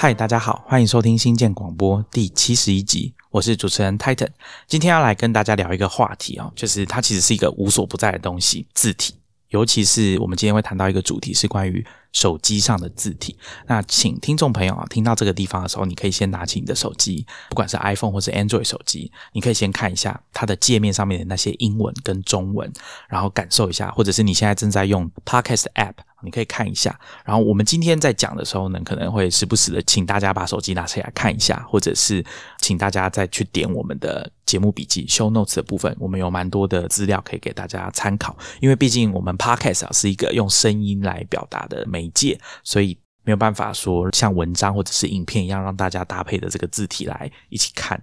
嗨，大家好，欢迎收听新建广播第七十一集，我是主持人 Titan。今天要来跟大家聊一个话题哦，就是它其实是一个无所不在的东西——字体。尤其是我们今天会谈到一个主题，是关于手机上的字体。那请听众朋友啊，听到这个地方的时候，你可以先拿起你的手机，不管是 iPhone 或是 Android 手机，你可以先看一下它的界面上面的那些英文跟中文，然后感受一下，或者是你现在正在用 Podcast App。你可以看一下，然后我们今天在讲的时候呢，可能会时不时的请大家把手机拿起来看一下，或者是请大家再去点我们的节目笔记 show notes 的部分，我们有蛮多的资料可以给大家参考。因为毕竟我们 podcast 啊是一个用声音来表达的媒介，所以没有办法说像文章或者是影片一样让大家搭配的这个字体来一起看。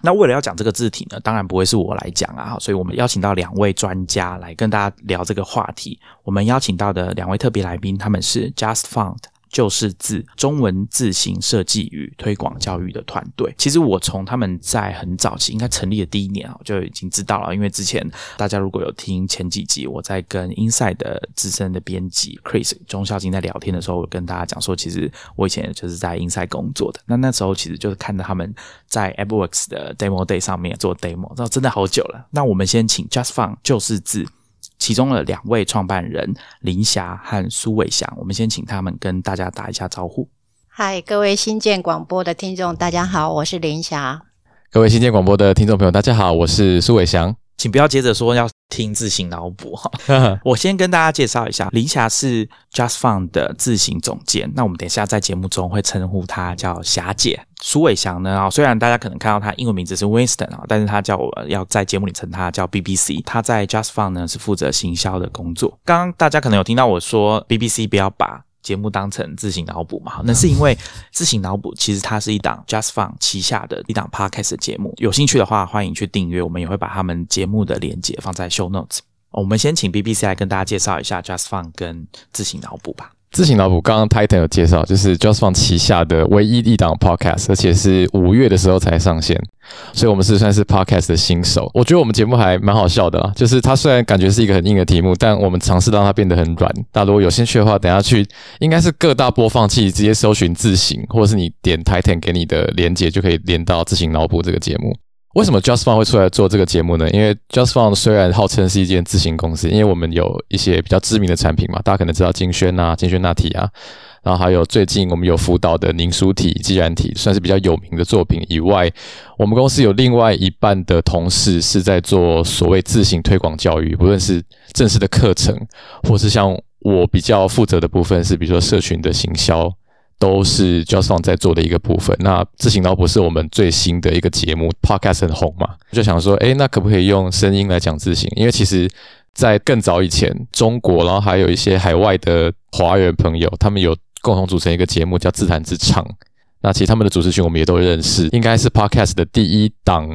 那为了要讲这个字体呢，当然不会是我来讲啊，所以我们邀请到两位专家来跟大家聊这个话题。我们邀请到的两位特别来宾，他们是 Just Font。就是字中文字形设计与推广教育的团队，其实我从他们在很早期应该成立的第一年啊，就已经知道了。因为之前大家如果有听前几集，我在跟 Inside 的资深的编辑 Chris 钟孝金在聊天的时候，我跟大家讲说，其实我以前就是在 Inside 工作的。那那时候其实就是看到他们在 AppWorks 的 Demo Day 上面做 Demo，那真的好久了。那我们先请 Just Fun 就是字。其中的两位创办人林霞和苏伟翔，我们先请他们跟大家打一下招呼。嗨，各位新建广播的听众，大家好，我是林霞。各位新建广播的听众朋友，大家好，我是苏伟翔。请不要接着说要听自行脑补哈，我先跟大家介绍一下，林霞是 Just Fun 的自行总监，那我们等一下在节目中会称呼她叫霞姐。苏伟翔呢啊，虽然大家可能看到他英文名字是 Winston 啊，但是他叫我要在节目里称他叫 BBC。他在 Just Fun 呢是负责行销的工作。刚刚大家可能有听到我说 BBC 不要把。节目当成自行脑补嘛？那是因为自行脑补其实它是一档 Just Fun 旗下的一档 Podcast 节目。有兴趣的话，欢迎去订阅。我们也会把他们节目的连接放在 Show Notes。我们先请 BBC 来跟大家介绍一下 Just Fun 跟自行脑补吧。自行脑补，刚刚 Titan 有介绍，就是 Just Fun 旗下的唯一一档 Podcast，而且是五月的时候才上线，所以我们是算是 Podcast 的新手。我觉得我们节目还蛮好笑的啦，就是它虽然感觉是一个很硬的题目，但我们尝试让它变得很软。大家如果有兴趣的话，等下去应该是各大播放器直接搜寻自行，或者是你点 Titan 给你的连接，就可以连到自行脑补这个节目。为什么 Just Fun 会出来做这个节目呢？因为 Just Fun 虽然号称是一间自行公司，因为我们有一些比较知名的产品嘛，大家可能知道金轩啊、金轩纳体啊，然后还有最近我们有辅导的凝书体、既然体，算是比较有名的作品以外，我们公司有另外一半的同事是在做所谓自行推广教育，不论是正式的课程，或是像我比较负责的部分是，比如说社群的行销。都是 Just Fun 在做的一个部分。那自行脑补是我们最新的一个节目，Podcast 很红嘛，就想说，哎，那可不可以用声音来讲自行？因为其实，在更早以前，中国，然后还有一些海外的华人朋友，他们有共同组成一个节目叫自弹自唱。那其实他们的主持群我们也都认识，应该是 Podcast 的第一档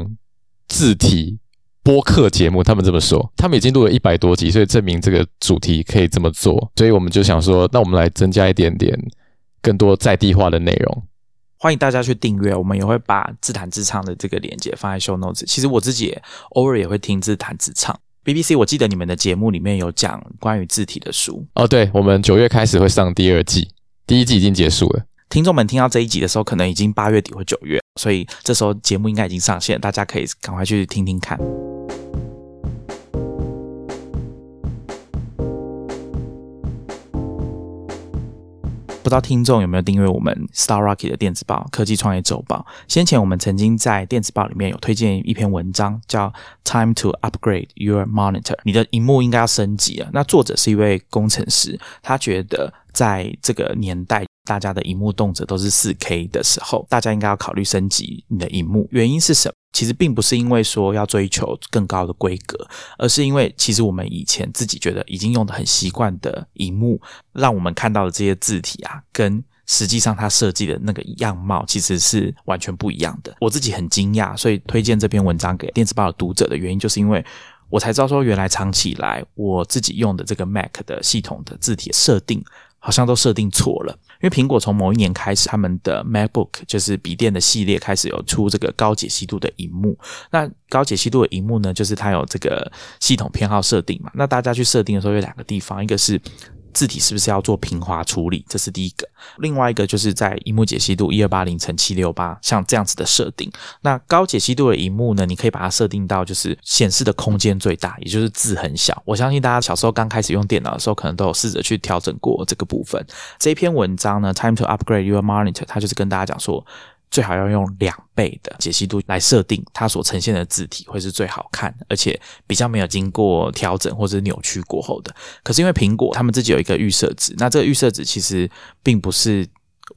字体播客节目。他们这么说，他们已经录了一百多集，所以证明这个主题可以这么做。所以我们就想说，那我们来增加一点点。更多在地化的内容，欢迎大家去订阅。我们也会把自弹自唱的这个链接放在 show notes。其实我自己偶尔也会听自弹自唱。BBC，我记得你们的节目里面有讲关于字体的书哦。对，我们九月开始会上第二季，第一季已经结束了。听众们听到这一集的时候，可能已经八月底或九月，所以这时候节目应该已经上线，大家可以赶快去听听看。不知道听众有没有订阅我们 Star Rocket 的电子报《科技创业周报》？先前我们曾经在电子报里面有推荐一篇文章，叫《Time to Upgrade Your Monitor》，你的荧幕应该要升级了。那作者是一位工程师，他觉得在这个年代，大家的荧幕动辄都是四 K 的时候，大家应该要考虑升级你的荧幕。原因是什么？其实并不是因为说要追求更高的规格，而是因为其实我们以前自己觉得已经用的很习惯的荧幕，让我们看到的这些字体啊，跟实际上它设计的那个样貌其实是完全不一样的。我自己很惊讶，所以推荐这篇文章给电子报的读者的原因，就是因为我才知道说，原来长期以来我自己用的这个 Mac 的系统的字体设定。好像都设定错了，因为苹果从某一年开始，他们的 MacBook 就是笔电的系列开始有出这个高解析度的荧幕。那高解析度的荧幕呢，就是它有这个系统偏好设定嘛。那大家去设定的时候有两个地方，一个是字体是不是要做平滑处理，这是第一个。另外一个就是在荧幕解析度一二八零乘七六八，像这样子的设定。那高解析度的荧幕呢，你可以把它设定到就是显示的空间最大，也就是字很小。我相信大家小时候刚开始用电脑的时候，可能都有试着去调整过这个部分。这篇文章呢，Time to upgrade your monitor，它就是跟大家讲说。最好要用两倍的解析度来设定它所呈现的字体会是最好看，而且比较没有经过调整或者扭曲过后的。可是因为苹果他们自己有一个预设值，那这个预设值其实并不是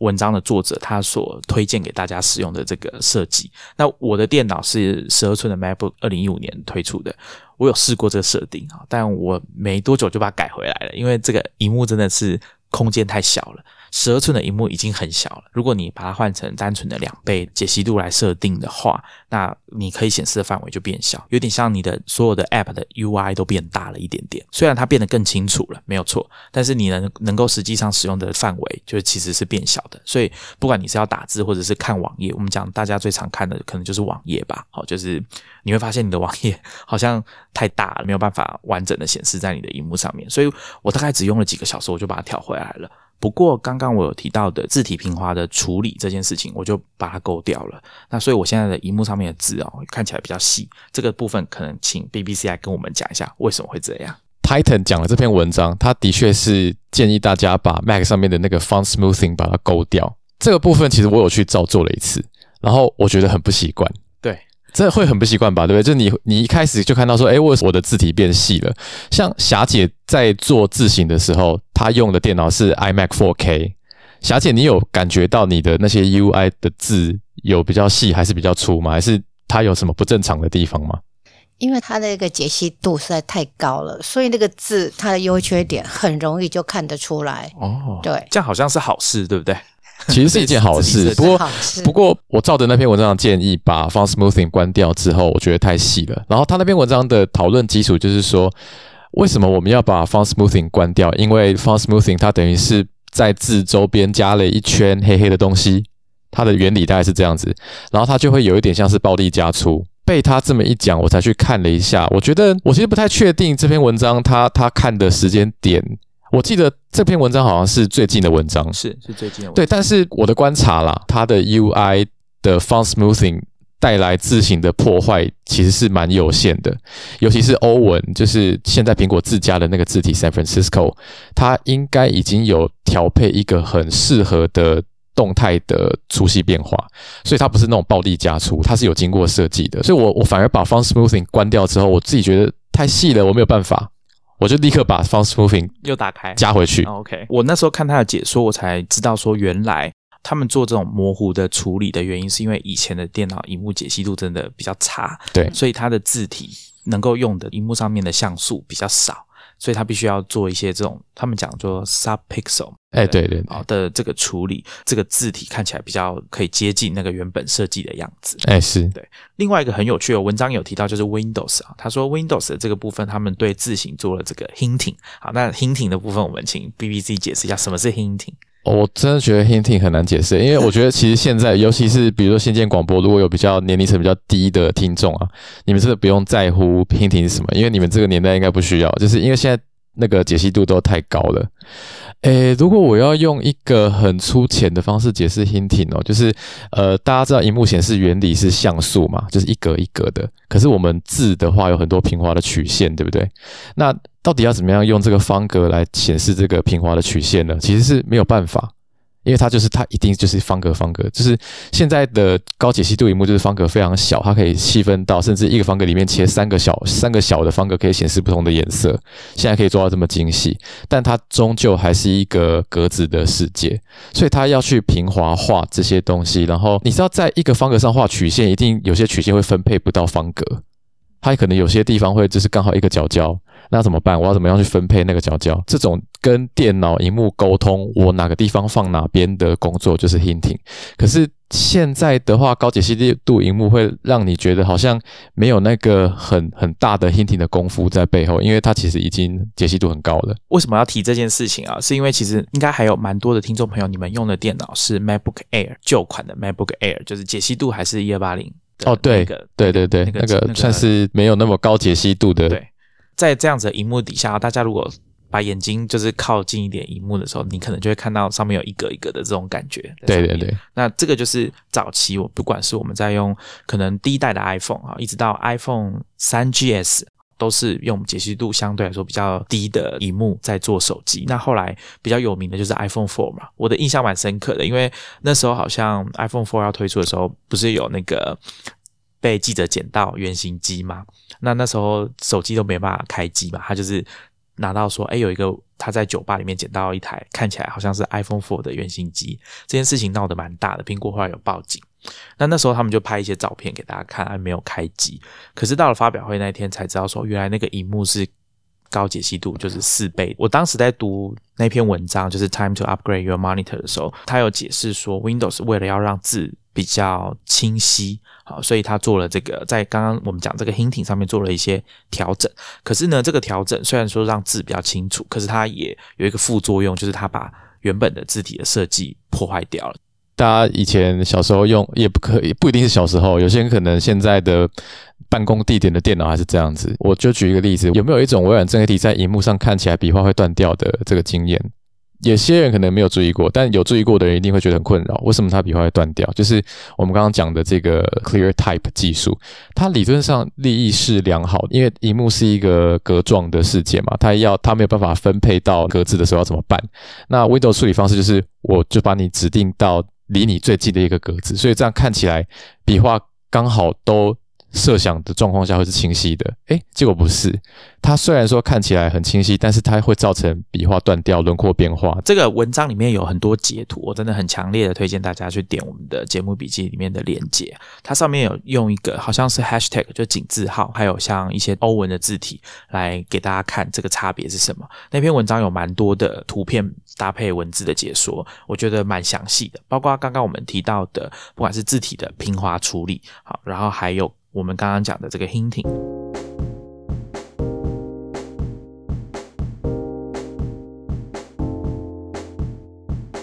文章的作者他所推荐给大家使用的这个设计。那我的电脑是十二寸的 MacBook，二零一五年推出的，我有试过这个设定啊，但我没多久就把它改回来了，因为这个荧幕真的是空间太小了。十二寸的荧幕已经很小了，如果你把它换成单纯的两倍解析度来设定的话，那你可以显示的范围就变小，有点像你的所有的 App 的 UI 都变大了一点点。虽然它变得更清楚了，没有错，但是你能能够实际上使用的范围就其实是变小的。所以不管你是要打字或者是看网页，我们讲大家最常看的可能就是网页吧。好，就是你会发现你的网页好像太大了，没有办法完整的显示在你的荧幕上面。所以我大概只用了几个小时，我就把它调回来了。不过，刚刚我有提到的字体平滑的处理这件事情，我就把它勾掉了。那所以我现在的荧幕上面的字哦，看起来比较细。这个部分可能请 BBC 来跟我们讲一下为什么会这样。Titan 讲了这篇文章，他的确是建议大家把 Mac 上面的那个 Font Smoothing 把它勾掉。这个部分其实我有去照做了一次，然后我觉得很不习惯。这会很不习惯吧，对不对？就你你一开始就看到说，哎，我我的字体变细了。像霞姐在做字型的时候，她用的电脑是 iMac 4K。霞姐，你有感觉到你的那些 UI 的字有比较细，还是比较粗吗？还是它有什么不正常的地方吗？因为它的一个解析度实在太高了，所以那个字它的优缺点很容易就看得出来。哦，对，这样好像是好事，对不对？其实是一件好事，不过不过我照着那篇文章的建议，把 Font Smoothing 关掉之后，我觉得太细了。然后他那篇文章的讨论基础就是说，为什么我们要把 Font Smoothing 关掉？因为 Font Smoothing 它等于是在字周边加了一圈黑黑的东西，它的原理大概是这样子，然后它就会有一点像是暴力加粗。被他这么一讲，我才去看了一下，我觉得我其实不太确定这篇文章他他看的时间点。我记得这篇文章好像是最近的文章，是是最近的文章。对，但是我的观察啦，它的 UI 的 font smoothing 带来字形的破坏其实是蛮有限的，尤其是欧文，就是现在苹果自家的那个字体 San Francisco，它应该已经有调配一个很适合的动态的粗细变化，所以它不是那种暴力加粗，它是有经过设计的。所以我我反而把 font smoothing 关掉之后，我自己觉得太细了，我没有办法。我就立刻把 Font Smoothing 又打开加回去。OK，我那时候看他的解说，我才知道说，原来他们做这种模糊的处理的原因，是因为以前的电脑荧幕解析度真的比较差，对，所以它的字体能够用的荧幕上面的像素比较少。所以它必须要做一些这种，他们讲做 sub pixel，哎，对对，好的这个处理，这个字体看起来比较可以接近那个原本设计的样子，哎，是对。另外一个很有趣的文章有提到，就是 Windows 啊，他说 Windows 的这个部分，他们对字形做了这个 hinting。好，那 hinting 的部分，我们请 BBC 解释一下什么是 hinting。我真的觉得 hinting 很难解释，因为我觉得其实现在，尤其是比如说新建广播，如果有比较年龄层比较低的听众啊，你们真的不用在乎 hinting 是什么，因为你们这个年代应该不需要，就是因为现在那个解析度都太高了。诶，如果我要用一个很粗浅的方式解释 hinting 哦，就是呃，大家知道荧幕显示原理是像素嘛，就是一格一格的，可是我们字的话有很多平滑的曲线，对不对？那到底要怎么样用这个方格来显示这个平滑的曲线呢？其实是没有办法。因为它就是它一定就是方格方格，就是现在的高解析度荧幕就是方格非常小，它可以细分到甚至一个方格里面切三个小三个小的方格可以显示不同的颜色，现在可以做到这么精细，但它终究还是一个格子的世界，所以它要去平滑画这些东西，然后你知道在一个方格上画曲线，一定有些曲线会分配不到方格，它可能有些地方会就是刚好一个角角。那怎么办？我要怎么样去分配那个角角？这种跟电脑荧幕沟通，我哪个地方放哪边的工作就是 hinting。可是现在的话，高解析度荧幕会让你觉得好像没有那个很很大的 hinting 的功夫在背后，因为它其实已经解析度很高了。为什么要提这件事情啊？是因为其实应该还有蛮多的听众朋友，你们用的电脑是 MacBook Air 旧款的 MacBook Air，就是解析度还是一二八零。哦，对，对对对，那个算是没有那么高解析度的。对。在这样子的荧幕底下，大家如果把眼睛就是靠近一点荧幕的时候，你可能就会看到上面有一个一个的这种感觉。对对对，那这个就是早期我不管是我们在用可能第一代的 iPhone 啊，一直到 iPhone 三 GS。都是用解析度相对来说比较低的荧幕在做手机。那后来比较有名的就是 iPhone Four 嘛，我的印象蛮深刻的，因为那时候好像 iPhone Four 要推出的时候，不是有那个被记者捡到原型机嘛？那那时候手机都没办法开机嘛，它就是拿到说，哎，有一个他在酒吧里面捡到一台看起来好像是 iPhone Four 的原型机，这件事情闹得蛮大的，苹果后来有报警。那那时候他们就拍一些照片给大家看，还没有开机。可是到了发表会那天才知道，说原来那个荧幕是高解析度，就是四倍。我当时在读那篇文章，就是 Time to Upgrade Your Monitor 的时候，他有解释说，Windows 为了要让字比较清晰，好，所以他做了这个，在刚刚我们讲这个 Hinting 上面做了一些调整。可是呢，这个调整虽然说让字比较清楚，可是它也有一个副作用，就是它把原本的字体的设计破坏掉了。大家以前小时候用也不可以，不一定是小时候，有些人可能现在的办公地点的电脑还是这样子。我就举一个例子，有没有一种微软正黑体在荧幕上看起来笔画会断掉的这个经验？有些人可能没有注意过，但有注意过的人一定会觉得很困扰。为什么它笔画会断掉？就是我们刚刚讲的这个 Clear Type 技术，它理论上利益是良好，因为荧幕是一个格状的世界嘛，它要它没有办法分配到格子的时候要怎么办？那 Window 处理方式就是，我就把你指定到。离你最近的一个格子，所以这样看起来笔画刚好都。设想的状况下会是清晰的，诶，结果不是。它虽然说看起来很清晰，但是它会造成笔画断掉、轮廓变化。这个文章里面有很多截图，我真的很强烈的推荐大家去点我们的节目笔记里面的链接。它上面有用一个好像是 hashtag 就井字号，还有像一些欧文的字体来给大家看这个差别是什么。那篇文章有蛮多的图片搭配文字的解说，我觉得蛮详细的。包括刚刚我们提到的，不管是字体的平滑处理，好，然后还有。我们刚刚讲的这个 hinting，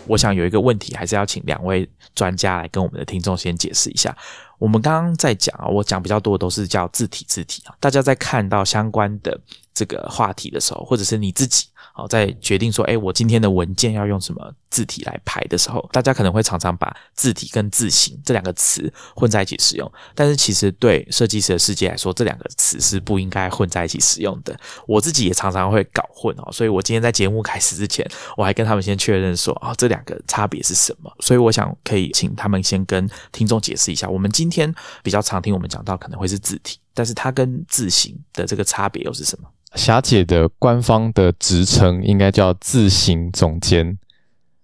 我想有一个问题，还是要请两位专家来跟我们的听众先解释一下。我们刚刚在讲啊，我讲比较多的都是叫字体字体啊，大家在看到相关的这个话题的时候，或者是你自己。好，在决定说，哎，我今天的文件要用什么字体来排的时候，大家可能会常常把字体跟字形这两个词混在一起使用。但是，其实对设计师的世界来说，这两个词是不应该混在一起使用的。我自己也常常会搞混哦，所以我今天在节目开始之前，我还跟他们先确认说，啊，这两个差别是什么？所以，我想可以请他们先跟听众解释一下。我们今天比较常听我们讲到，可能会是字体，但是它跟字形的这个差别又是什么？霞姐的官方的职称应该叫字形总监，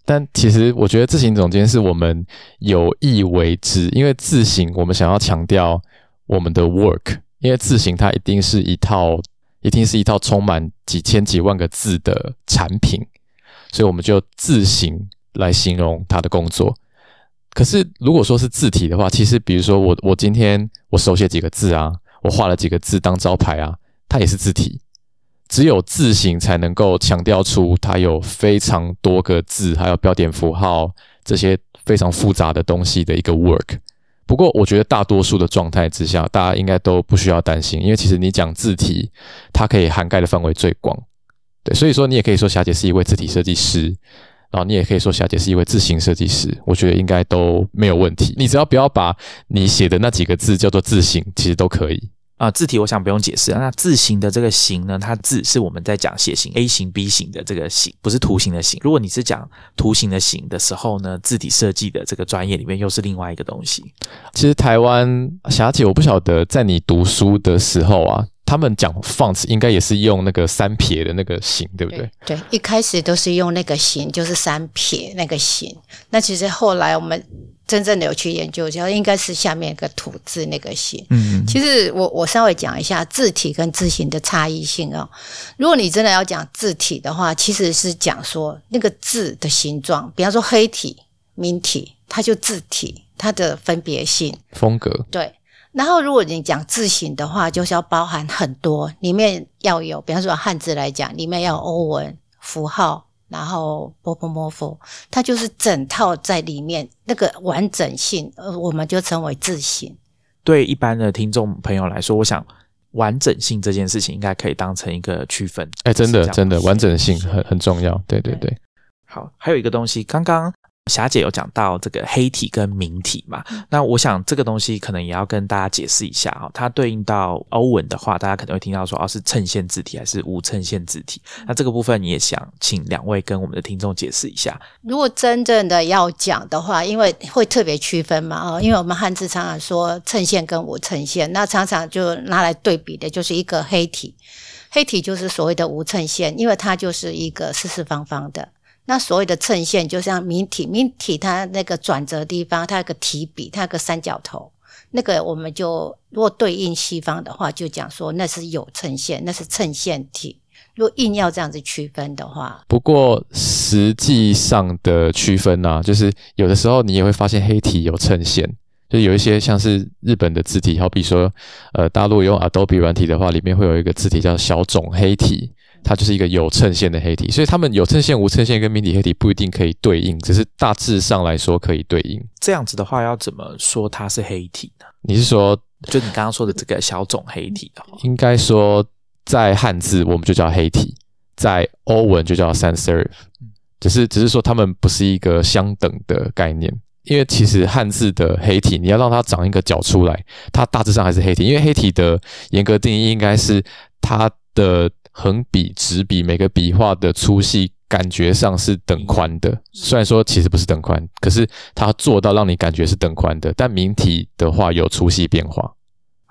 但其实我觉得字形总监是我们有意为之，因为字形我们想要强调我们的 work，因为字形它一定是一套，一定是一套充满几千几万个字的产品，所以我们就自行来形容他的工作。可是如果说是字体的话，其实比如说我我今天我手写几个字啊，我画了几个字当招牌啊，它也是字体。只有字形才能够强调出它有非常多个字，还有标点符号这些非常复杂的东西的一个 work。不过，我觉得大多数的状态之下，大家应该都不需要担心，因为其实你讲字体，它可以涵盖的范围最广。对，所以说你也可以说霞姐是一位字体设计师，然后你也可以说霞姐是一位自行设计师，我觉得应该都没有问题。你只要不要把你写的那几个字叫做自行，其实都可以。啊，字体我想不用解释。那字形的这个形呢，它字是我们在讲写形 A 型、B 型的这个形，不是图形的形。如果你是讲图形的形的时候呢，字体设计的这个专业里面又是另外一个东西。其实台湾霞姐，我不晓得在你读书的时候啊，他们讲 fonts 应该也是用那个三撇的那个形，对不对？对，一开始都是用那个形，就是三撇那个形。那其实后来我们。真正的有去研究，就应该是下面一个土字那个形。嗯，其实我我稍微讲一下字体跟字形的差异性哦。如果你真的要讲字体的话，其实是讲说那个字的形状，比方说黑体、明体，它就字体，它的分别性、风格。对。然后如果你讲字形的话，就是要包含很多，里面要有，比方说汉字来讲，里面要有欧文符号。然后波波摩佛，它就是整套在里面那个完整性，呃，我们就称为字形。对一般的听众朋友来说，我想完整性这件事情应该可以当成一个区分。哎，真的真的，完整性很很重要。对对对。好，还有一个东西，刚刚。霞姐有讲到这个黑体跟明体嘛？那我想这个东西可能也要跟大家解释一下啊。它对应到欧文的话，大家可能会听到说哦，是衬线字体还是无衬线字体？那这个部分你也想请两位跟我们的听众解释一下。如果真正的要讲的话，因为会特别区分嘛啊，因为我们汉字常常说衬线跟无衬线，那常常就拿来对比的就是一个黑体，黑体就是所谓的无衬线，因为它就是一个四四方方的。那所谓的衬线，就像明体，明体它那个转折地方，它有个提笔，它有个三角头，那个我们就如果对应西方的话，就讲说那是有衬线，那是衬线体。如果硬要这样子区分的话，不过实际上的区分呢，就是有的时候你也会发现黑体有衬线，就有一些像是日本的字体，好比说，呃，大陆用 Adobe 软体的话，里面会有一个字体叫小种黑体。它就是一个有衬线的黑体，所以它们有衬线、无衬线跟明体黑体不一定可以对应，只是大致上来说可以对应。这样子的话，要怎么说它是黑体呢？你是说，就你刚刚说的这个小种黑体的话，应该说在汉字我们就叫黑体，在欧文就叫 sans serif，只是只是说它们不是一个相等的概念，因为其实汉字的黑体，你要让它长一个角出来，它大致上还是黑体，因为黑体的严格定义应该是它的。横笔、直笔，每个笔画的粗细感觉上是等宽的。虽然说其实不是等宽，可是它做到让你感觉是等宽的。但明体的话有粗细变化。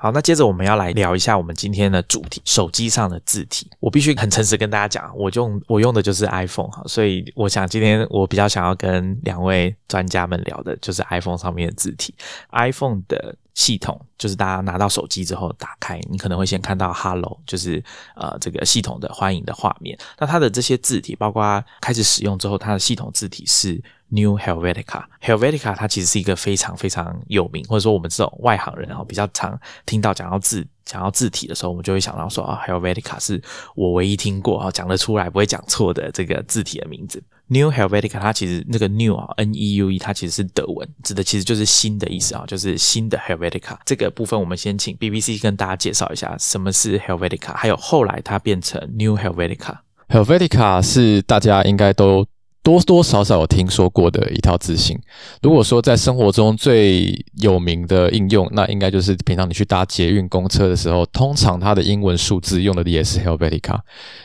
好，那接着我们要来聊一下我们今天的主题——手机上的字体。我必须很诚实跟大家讲，我用我用的就是 iPhone 哈，所以我想今天我比较想要跟两位专家们聊的就是 iPhone 上面的字体。iPhone 的系统就是大家拿到手机之后打开，你可能会先看到 Hello，就是呃这个系统的欢迎的画面。那它的这些字体，包括开始使用之后，它的系统字体是 New Helvetica。Helvetica 它其实是一个非常非常有名，或者说我们这种外行人啊比较常听到讲到字讲到字体的时候，我们就会想到说啊，Helvetica 是我唯一听过啊讲得出来不会讲错的这个字体的名字。New Helvetica，它其实那个 New 啊，N E U E，它其实是德文，指的其实就是新的意思啊，就是新的 Helvetica 这个部分，我们先请 BBC 跟大家介绍一下什么是 Helvetica，还有后来它变成 New Helvetica。Helvetica 是大家应该都。多多少少有听说过的一套字型。如果说在生活中最有名的应用，那应该就是平常你去搭捷运、公车的时候，通常它的英文数字用的也是 Helvetica。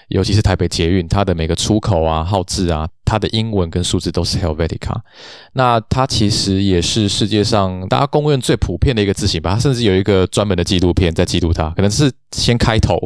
尤其是台北捷运，它的每个出口啊、号字啊，它的英文跟数字都是 Helvetica。那它其实也是世界上大家公认最普遍的一个字型吧。它甚至有一个专门的纪录片在记录它，可能是先开头。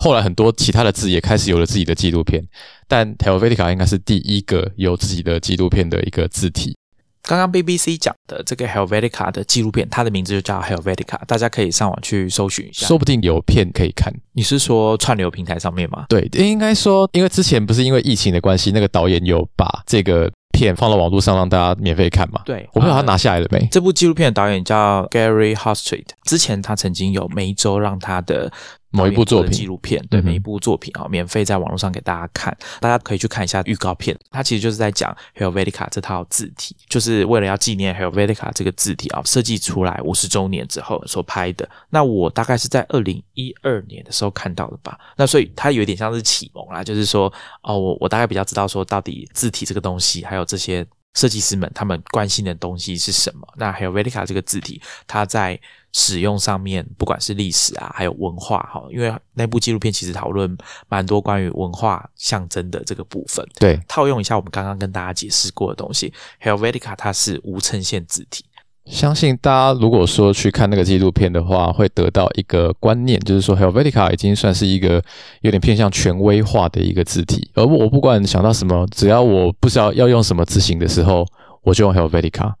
后来很多其他的字也开始有了自己的纪录片，但 Helvetica 应该是第一个有自己的纪录片的一个字体。刚刚 BBC 讲的这个 Helvetica 的纪录片，它的名字就叫 Helvetica，大家可以上网去搜寻一下，说不定有片可以看。你是说串流平台上面吗？对，应该说，因为之前不是因为疫情的关系，那个导演有把这个片放到网络上让大家免费看嘛？对，我不知道他拿下来了没。这部纪录片的导演叫 Gary Hostreet，之前他曾经有每一周让他的。某一部作品纪录片，对每一部作品啊，免费在网络上给大家看，大家可以去看一下预告片。它其实就是在讲 Helvetica 这套字体，就是为了要纪念 Helvetica 这个字体啊，设计出来五十周年之后所拍的。那我大概是在二零一二年的时候看到的吧。那所以它有点像是启蒙啦，就是说哦，我我大概比较知道说到底字体这个东西，还有这些设计师们他们关心的东西是什么。那 Helvetica 这个字体，它在使用上面，不管是历史啊，还有文化哈，因为那部纪录片其实讨论蛮多关于文化象征的这个部分。对，套用一下我们刚刚跟大家解释过的东西，Helvetica 它是无衬线字体。相信大家如果说去看那个纪录片的话，会得到一个观念，就是说 Helvetica 已经算是一个有点偏向权威化的一个字体。而我不管想到什么，只要我不知道要用什么字型的时候，我就用 Helvetica。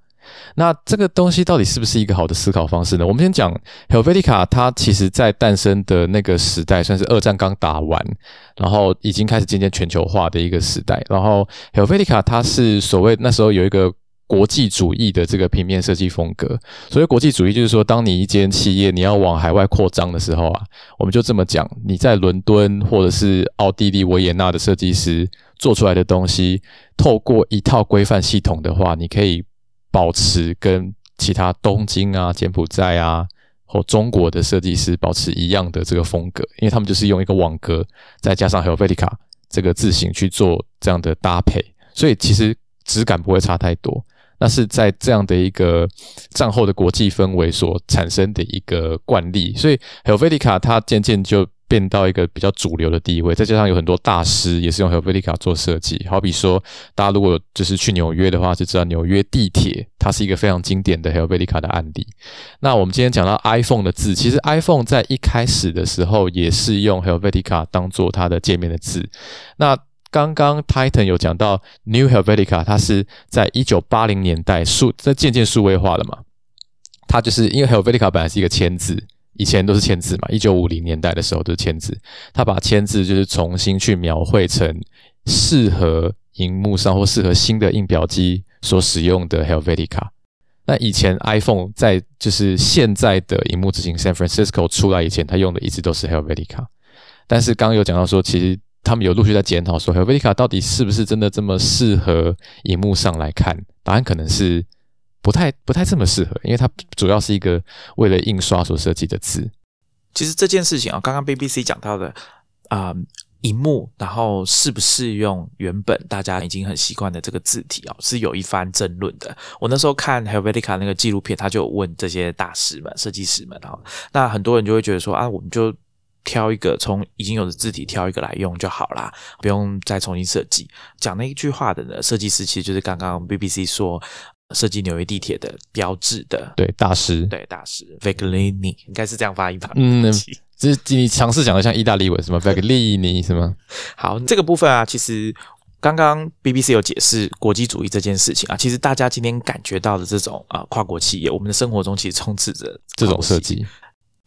那这个东西到底是不是一个好的思考方式呢？我们先讲 Helvetica，它其实在诞生的那个时代，算是二战刚打完，然后已经开始渐渐全球化的一个时代。然后 Helvetica 它是所谓那时候有一个国际主义的这个平面设计风格。所谓国际主义，就是说当你一间企业你要往海外扩张的时候啊，我们就这么讲，你在伦敦或者是奥地利维也纳的设计师做出来的东西，透过一套规范系统的话，你可以。保持跟其他东京啊、柬埔寨啊，或中国的设计师保持一样的这个风格，因为他们就是用一个网格再加上 Helvetica 这个字形去做这样的搭配，所以其实质感不会差太多。那是在这样的一个战后的国际氛围所产生的一个惯例，所以 Helvetica 它渐渐就变到一个比较主流的地位。再加上有很多大师也是用 Helvetica 做设计，好比说大家如果就是去纽约的话，就知道纽约地铁它是一个非常经典的 Helvetica 的案例。那我们今天讲到 iPhone 的字，其实 iPhone 在一开始的时候也是用 Helvetica 当做它的界面的字。那刚刚 Titan 有讲到 New Helvetica，它是在一九八零年代数在渐渐数位化的嘛？它就是因为 Helvetica 本来是一个签字，以前都是签字嘛。一九五零年代的时候都是签字，他把签字就是重新去描绘成适合荧幕上或适合新的印表机所使用的 Helvetica。那以前 iPhone 在就是现在的荧幕执行 San Francisco 出来以前，它用的一直都是 Helvetica。但是刚刚有讲到说，其实他们有陆续在检讨说，Helvetica 到底是不是真的这么适合荧幕上来看？答案可能是不太不太这么适合，因为它主要是一个为了印刷所设计的字。其实这件事情啊，刚刚 BBC 讲到的啊，荧幕然后适不适用原本大家已经很习惯的这个字体啊，是有一番争论的。我那时候看 Helvetica 那个纪录片，他就问这些大师们、设计师们啊，那很多人就会觉得说啊，我们就。挑一个从已经有的字体挑一个来用就好啦，不用再重新设计。讲那一句话的呢，设计师其实就是刚刚 BBC 说设计纽约地铁的标志的对大师，对大师 v e g l i n i 应该是这样发音吧？嗯，这你尝试讲的像意大利文什么 Viglini 什么？好，这个部分啊，其实刚刚 BBC 有解释国际主义这件事情啊，其实大家今天感觉到的这种啊跨国企业，我们的生活中其实充斥着这种设计。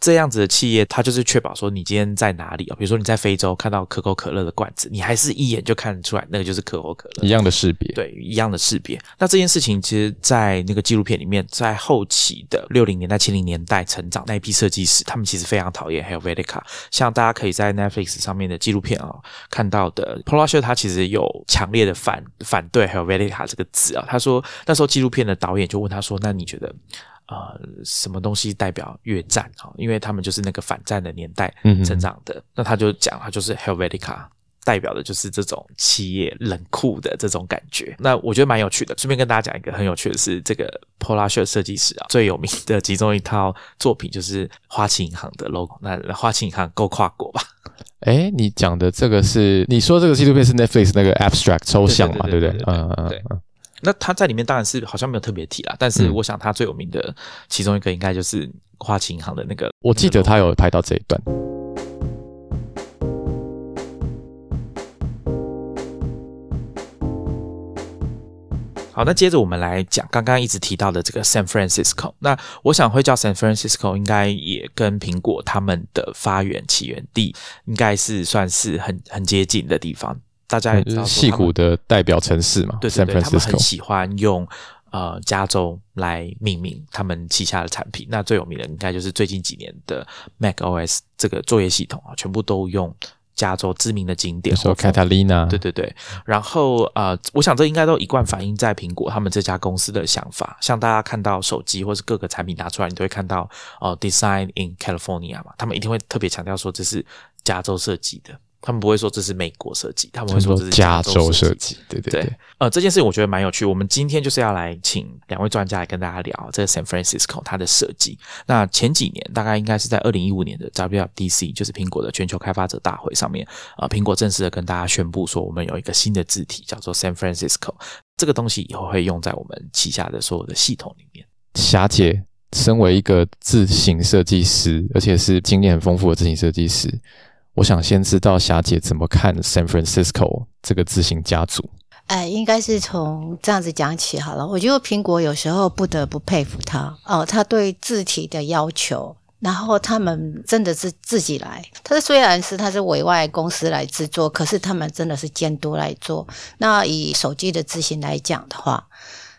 这样子的企业，它就是确保说你今天在哪里啊？比如说你在非洲看到可口可乐的罐子，你还是一眼就看得出来那个就是可口可乐一样的识别，对，一样的识别。那这件事情其实，在那个纪录片里面，在后期的六零年代、七零年代成长那一批设计师，他们其实非常讨厌 Helvetica。像大家可以在 Netflix 上面的纪录片啊看到的 p o l a s h 他其实有强烈的反反对 Helvetica 这个字啊。他说那时候纪录片的导演就问他说：“那你觉得？”呃，什么东西代表越战？哈，因为他们就是那个反战的年代成长的。那他就讲，他就是 Helvetica，代表的就是这种企业冷酷的这种感觉。那我觉得蛮有趣的。顺便跟大家讲一个很有趣的是，这个 Polar Shirt 设计师啊，最有名的其中一套作品就是花旗银行的 logo。那花旗银行够跨国吧？哎，你讲的这个是你说这个纪录片是 Netflix 那个 Abstract 抽象嘛？对不对？嗯嗯嗯。那他在里面当然是好像没有特别提啦，但是我想他最有名的其中一个应该就是花旗银行的那个。我记得他有拍到这一段。好，那接着我们来讲刚刚一直提到的这个 San Francisco。那我想会叫 San Francisco，应该也跟苹果他们的发源起源地应该是算是很很接近的地方。大家也知道，戏骨的代表城市嘛，对对对，他们很喜欢用呃加州来命名他们旗下的产品。那最有名的应该就是最近几年的 Mac OS 这个作业系统啊，全部都用加州知名的景点，说 Catalina，对对对。然后呃，我想这应该都一贯反映在苹果他们这家公司的想法。像大家看到手机或是各个产品拿出来，你都会看到哦，Design in California 嘛，他们一定会特别强调说这是加州设计的。他们不会说这是美国设计，他们会说这是加州设计。对对对，呃，这件事情我觉得蛮有趣。我们今天就是要来请两位专家来跟大家聊这个 San Francisco 它的设计。那前几年大概应该是在二零一五年的 WWDC，就是苹果的全球开发者大会上面，啊，苹果正式的跟大家宣布说，我们有一个新的字体叫做 San Francisco。这个东西以后会用在我们旗下的所有的系统里面。霞姐，身为一个字形设计师，而且是经验很丰富的字形设计师。我想先知道霞姐怎么看 San Francisco 这个字形家族。哎，应该是从这样子讲起好了。我觉得苹果有时候不得不佩服他哦，他对字体的要求，然后他们真的是自己来。他虽然是他是委外公司来制作，可是他们真的是监督来做。那以手机的字形来讲的话。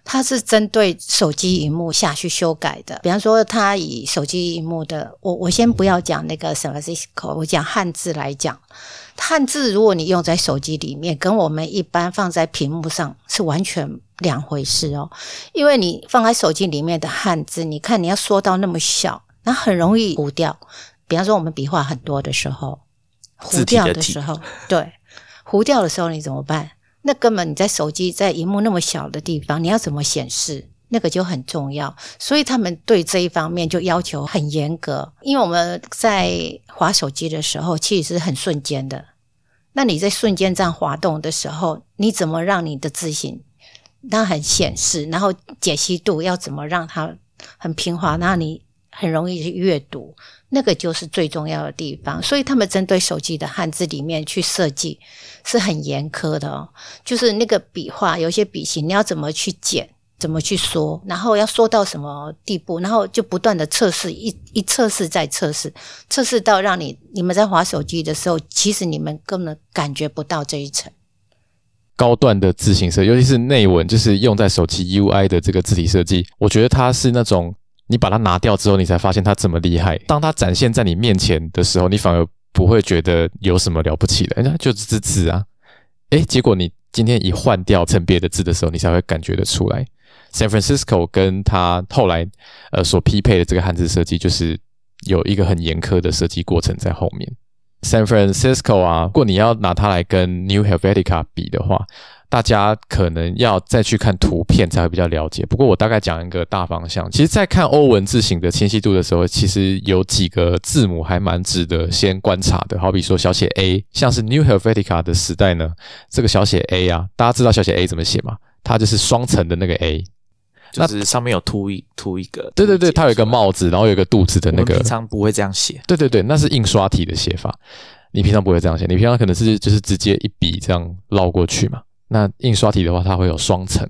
它是针对手机荧幕下去修改的，比方说，它以手机荧幕的，我我先不要讲那个 San Francisco，我讲汉字来讲，汉字如果你用在手机里面，跟我们一般放在屏幕上是完全两回事哦。因为你放在手机里面的汉字，你看你要缩到那么小，那很容易糊掉。比方说我们笔画很多的时候，糊掉的时候，对，糊掉的时候你怎么办？那根本你在手机在荧幕那么小的地方，你要怎么显示？那个就很重要，所以他们对这一方面就要求很严格。因为我们在滑手机的时候，其实是很瞬间的。那你在瞬间这样滑动的时候，你怎么让你的字形它很显示？然后解析度要怎么让它很平滑？那你很容易去阅读，那个就是最重要的地方。所以他们针对手机的汉字里面去设计是很严苛的哦。就是那个笔画，有些笔形你要怎么去剪？怎么去说？然后要说到什么地步？然后就不断的测试，一一测试再测试，测试到让你你们在划手机的时候，其实你们根本感觉不到这一层高段的字形设，尤其是内文，就是用在手机 UI 的这个字体设计。我觉得它是那种你把它拿掉之后，你才发现它这么厉害。当它展现在你面前的时候，你反而不会觉得有什么了不起的，人家就只是字啊。诶，结果你今天一换掉成别的字的时候，你才会感觉得出来。San Francisco 跟它后来呃所匹配的这个汉字设计，就是有一个很严苛的设计过程在后面。San Francisco 啊，如果你要拿它来跟 New Helvetica 比的话，大家可能要再去看图片才会比较了解。不过我大概讲一个大方向。其实，在看欧文字形的清晰度的时候，其实有几个字母还蛮值得先观察的。好比说小写 a，像是 New Helvetica 的时代呢，这个小写 a 啊，大家知道小写 a 怎么写吗？它就是双层的那个 a。就是上面有凸一凸一个，对对对，它有一个帽子，然后有一个肚子的那个。平常不会这样写。对对对，那是印刷体的写法。你平常不会这样写，你平常可能是就是直接一笔这样绕过去嘛。那印刷体的话，它会有双层。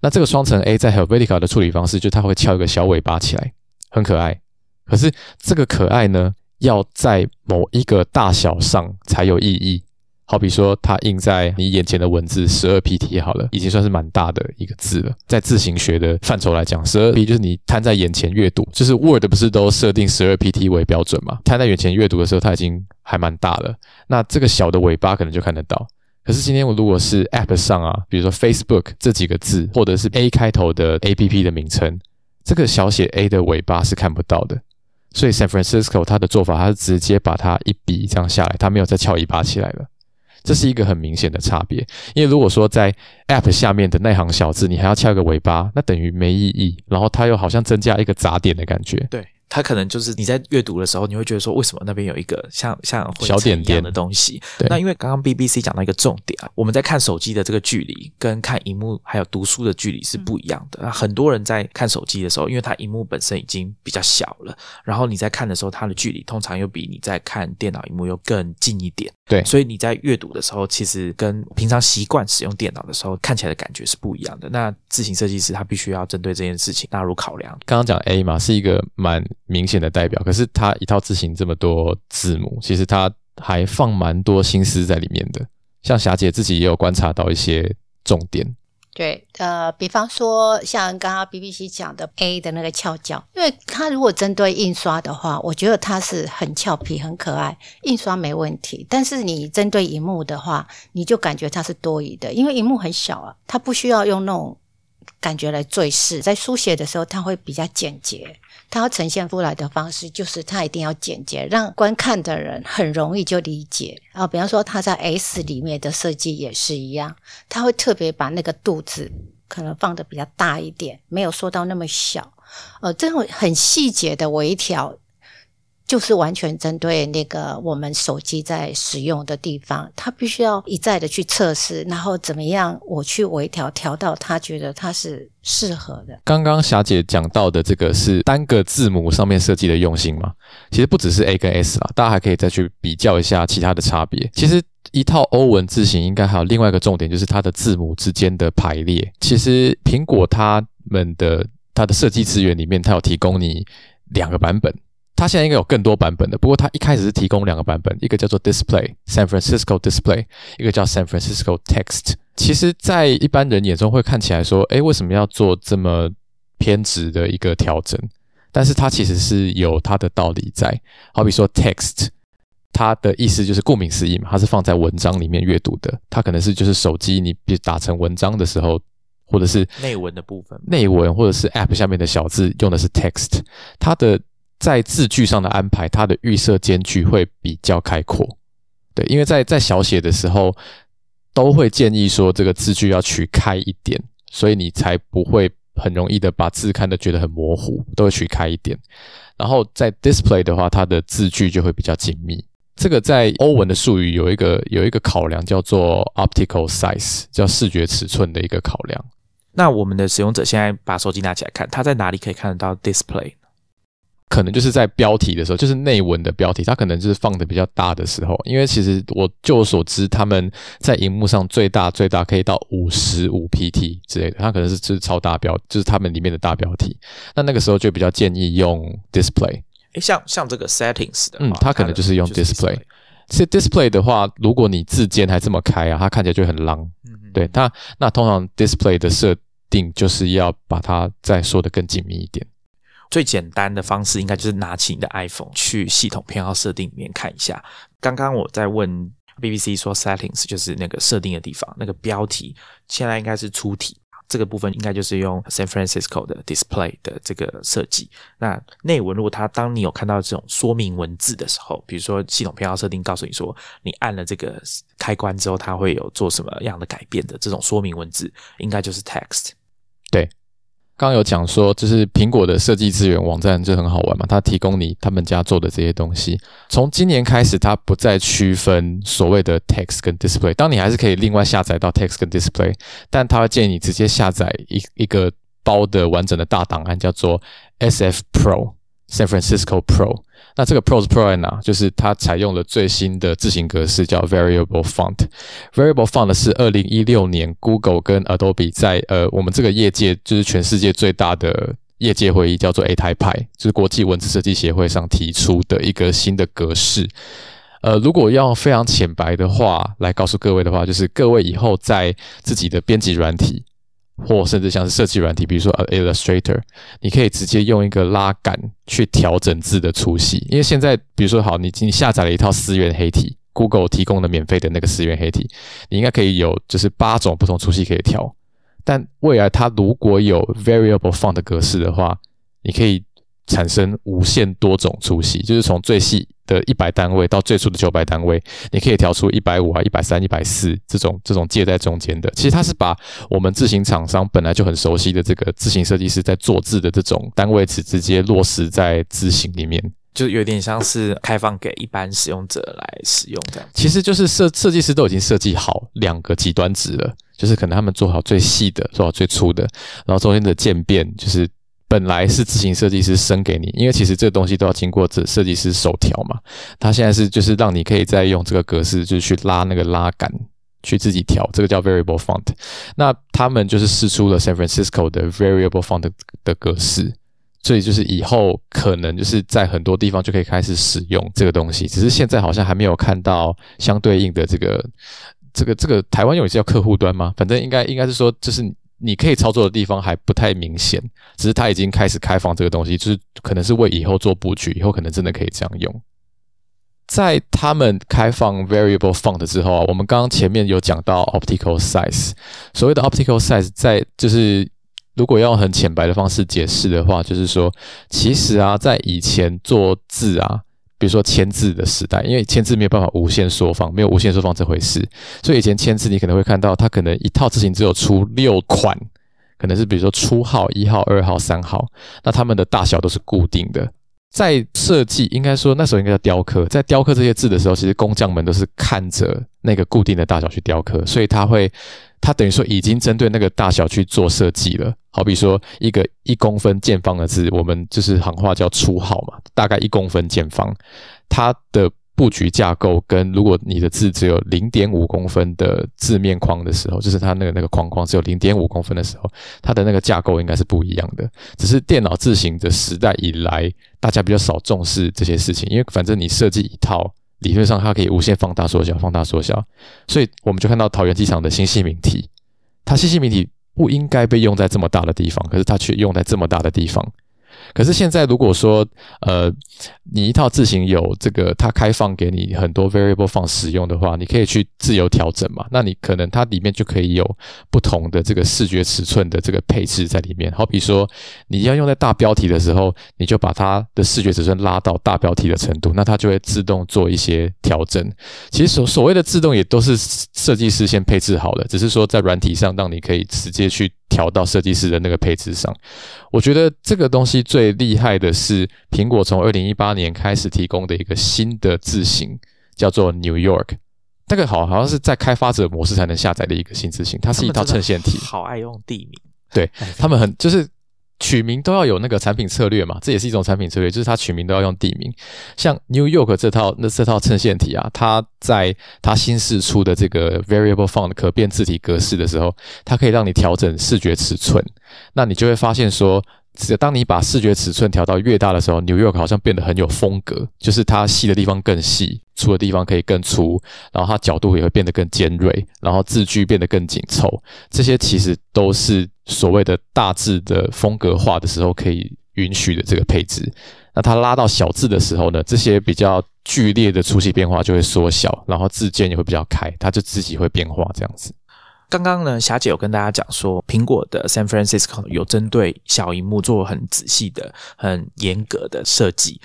那这个双层 A 在 Helvetica 的处理方式，就它会翘一个小尾巴起来，很可爱。可是这个可爱呢，要在某一个大小上才有意义。好比说，它印在你眼前的文字十二 pt 好了，已经算是蛮大的一个字了。在字形学的范畴来讲，十二 p 就是你摊在眼前阅读，就是 Word 不是都设定十二 pt 为标准嘛？摊在眼前阅读的时候，它已经还蛮大了。那这个小的尾巴可能就看得到。可是今天我如果是 App 上啊，比如说 Facebook 这几个字，或者是 A 开头的 App 的名称，这个小写 a 的尾巴是看不到的。所以 San Francisco 它的做法，它是直接把它一笔这样下来，它没有再翘尾巴起来了。这是一个很明显的差别，因为如果说在 App 下面的那行小字，你还要翘个尾巴，那等于没意义。然后它又好像增加一个杂点的感觉。对。它可能就是你在阅读的时候，你会觉得说，为什么那边有一个像像小点点的东西？那因为刚刚 BBC 讲到一个重点啊，我们在看手机的这个距离跟看荧幕还有读书的距离是不一样的。那很多人在看手机的时候，因为它荧幕本身已经比较小了，然后你在看的时候，它的距离通常又比你在看电脑荧幕又更近一点。对，所以你在阅读的时候，其实跟平常习惯使用电脑的时候看起来的感觉是不一样的。那字形设计师他必须要针对这件事情纳入考量。刚刚讲 A 嘛，是一个蛮明显的代表。可是它一套字形这么多字母，其实它还放蛮多心思在里面的。像霞姐自己也有观察到一些重点。对，呃，比方说像刚刚 BBC 讲的 A 的那个翘角，因为它如果针对印刷的话，我觉得它是很俏皮、很可爱，印刷没问题。但是你针对荧幕的话，你就感觉它是多余的，因为荧幕很小啊，它不需要用那种感觉来坠饰。在书写的时候，它会比较简洁。它要呈现出来的方式，就是它一定要简洁，让观看的人很容易就理解。啊，比方说，它在 S 里面的设计也是一样，它会特别把那个肚子可能放的比较大一点，没有缩到那么小。呃，这种很细节的微调。就是完全针对那个我们手机在使用的地方，它必须要一再的去测试，然后怎么样我去微调，调到他觉得它是适合的。刚刚霞姐讲到的这个是单个字母上面设计的用心吗？其实不只是 A 跟 S 啊，大家还可以再去比较一下其他的差别。其实一套欧文字型应该还有另外一个重点，就是它的字母之间的排列。其实苹果他们的它的设计资源里面，它有提供你两个版本。它现在应该有更多版本的，不过它一开始是提供两个版本，一个叫做 Display San Francisco Display，一个叫 San Francisco Text。其实，在一般人眼中会看起来说，哎，为什么要做这么偏执的一个调整？但是它其实是有它的道理在。好比说 Text，它的意思就是顾名思义嘛，它是放在文章里面阅读的。它可能是就是手机你打成文章的时候，或者是内文的部分，内文或者是 App 下面的小字用的是 Text，它的。在字距上的安排，它的预设间距会比较开阔。对，因为在在小写的时候，都会建议说这个字距要取开一点，所以你才不会很容易的把字看得觉得很模糊，都会取开一点。然后在 display 的话，它的字距就会比较紧密。这个在欧文的术语有一个有一个考量叫做 optical size，叫视觉尺寸的一个考量。那我们的使用者现在把手机拿起来看，他在哪里可以看得到 display？可能就是在标题的时候，就是内文的标题，它可能就是放的比较大的时候。因为其实我就我所知，他们在荧幕上最大最大可以到五十五 pt 之类的，它可能是就是超大标，就是他们里面的大标题。那那个时候就比较建议用 display。诶，像像这个 settings 的，嗯，它可能就是用 display。是 display 的话，如果你字间还这么开啊，它看起来就很 long。嗯，对，它那通常 display 的设定就是要把它再说的更紧密一点。最简单的方式应该就是拿起你的 iPhone 去系统偏好设定里面看一下。刚刚我在问 BBC 说 settings 就是那个设定的地方，那个标题现在应该是粗体，这个部分应该就是用 San Francisco 的 display 的这个设计。那内文如果它当你有看到这种说明文字的时候，比如说系统偏好设定告诉你说你按了这个开关之后它会有做什么样的改变的这种说明文字，应该就是 text。对。刚有讲说，就是苹果的设计资源网站就很好玩嘛，它提供你他们家做的这些东西。从今年开始，它不再区分所谓的 text 跟 display，当你还是可以另外下载到 text 跟 display，但它会建议你直接下载一一个包的完整的大档案，叫做 SF Pro San Francisco Pro。那这个 Pro 是 Pro 在哪？就是它采用了最新的字形格式，叫 Variable Font。Variable Font 是二零一六年 Google 跟 Adobe 在呃我们这个业界，就是全世界最大的业界会议，叫做 A 台派，就是国际文字设计协会上提出的一个新的格式。呃，如果要非常浅白的话来告诉各位的话，就是各位以后在自己的编辑软体。或甚至像是设计软体，比如说 Illustrator，你可以直接用一个拉杆去调整字的粗细。因为现在，比如说好，你你下载了一套思源黑体，Google 提供的免费的那个思源黑体，你应该可以有就是八种不同粗细可以调。但未来它如果有 Variable Font 格式的话，你可以产生无限多种粗细，就是从最细。的一百单位到最初的九百单位，你可以调出一百五啊、一百三、一百四这种这种介在中间的。其实它是把我们自行厂商本来就很熟悉的这个自行设计师在做字的这种单位值直接落实在字形里面，就有点像是开放给一般使用者来使用这样。其实就是设设计师都已经设计好两个极端值了，就是可能他们做好最细的，做好最粗的，然后中间的渐变就是。本来是自行设计师生给你，因为其实这个东西都要经过这设计师手调嘛。他现在是就是让你可以再用这个格式，就是去拉那个拉杆，去自己调，这个叫 variable font。那他们就是试出了 San Francisco 的 variable font 的格式，所以就是以后可能就是在很多地方就可以开始使用这个东西。只是现在好像还没有看到相对应的这个这个这个台湾用语是叫客户端吗？反正应该应该是说就是。你可以操作的地方还不太明显，只是它已经开始开放这个东西，就是可能是为以后做布局，以后可能真的可以这样用。在他们开放 variable font 之后啊，我们刚刚前面有讲到 optical size，所谓的 optical size，在就是如果要很浅白的方式解释的话，就是说，其实啊，在以前做字啊。比如说签字的时代，因为签字没有办法无限缩放，没有无限缩放这回事，所以以前签字你可能会看到，它可能一套字型只有出六款，可能是比如说初号、一号、二号、三号，那它们的大小都是固定的。在设计，应该说那时候应该叫雕刻，在雕刻这些字的时候，其实工匠们都是看着那个固定的大小去雕刻，所以他会。他等于说已经针对那个大小去做设计了，好比说一个一公分见方的字，我们就是行话叫粗号嘛，大概一公分见方，它的布局架构跟如果你的字只有零点五公分的字面框的时候，就是它那个那个框框只有零点五公分的时候，它的那个架构应该是不一样的。只是电脑字形的时代以来，大家比较少重视这些事情，因为反正你设计一套。理论上它可以无限放大缩小，放大缩小，所以我们就看到桃园机场的新细明体，它新细明体不应该被用在这么大的地方，可是它却用在这么大的地方。可是现在如果说呃，你一套字型有这个它开放给你很多 variable 放使用的话，你可以去自由调整嘛。那你可能它里面就可以有不同的这个视觉尺寸的这个配置在里面。好比说你要用在大标题的时候，你就把它的视觉尺寸拉到大标题的程度，那它就会自动做一些调整。其实所所谓的自动也都是设计师先配置好的，只是说在软体上让你可以直接去。调到设计师的那个配置上，我觉得这个东西最厉害的是苹果从二零一八年开始提供的一个新的字型，叫做 New York。那个好好像是在开发者模式才能下载的一个新字型，它是一套衬线体。好爱用地名，对他们很就是。取名都要有那个产品策略嘛，这也是一种产品策略，就是它取名都要用地名。像 New York 这套那这套衬线体啊，它在它新试出的这个 Variable Font 可变字体格式的时候，它可以让你调整视觉尺寸。那你就会发现说，当你把视觉尺寸调到越大的时候，New York 好像变得很有风格，就是它细的地方更细，粗的地方可以更粗，然后它角度也会变得更尖锐，然后字距变得更紧凑。这些其实都是。所谓的大字的风格化的时候，可以允许的这个配置。那它拉到小字的时候呢，这些比较剧烈的粗细变化就会缩小，然后字间也会比较开，它就自己会变化这样子。刚刚呢，霞姐有跟大家讲说，苹果的 San Francisco 有针对小荧幕做很仔细的、很严格的设计。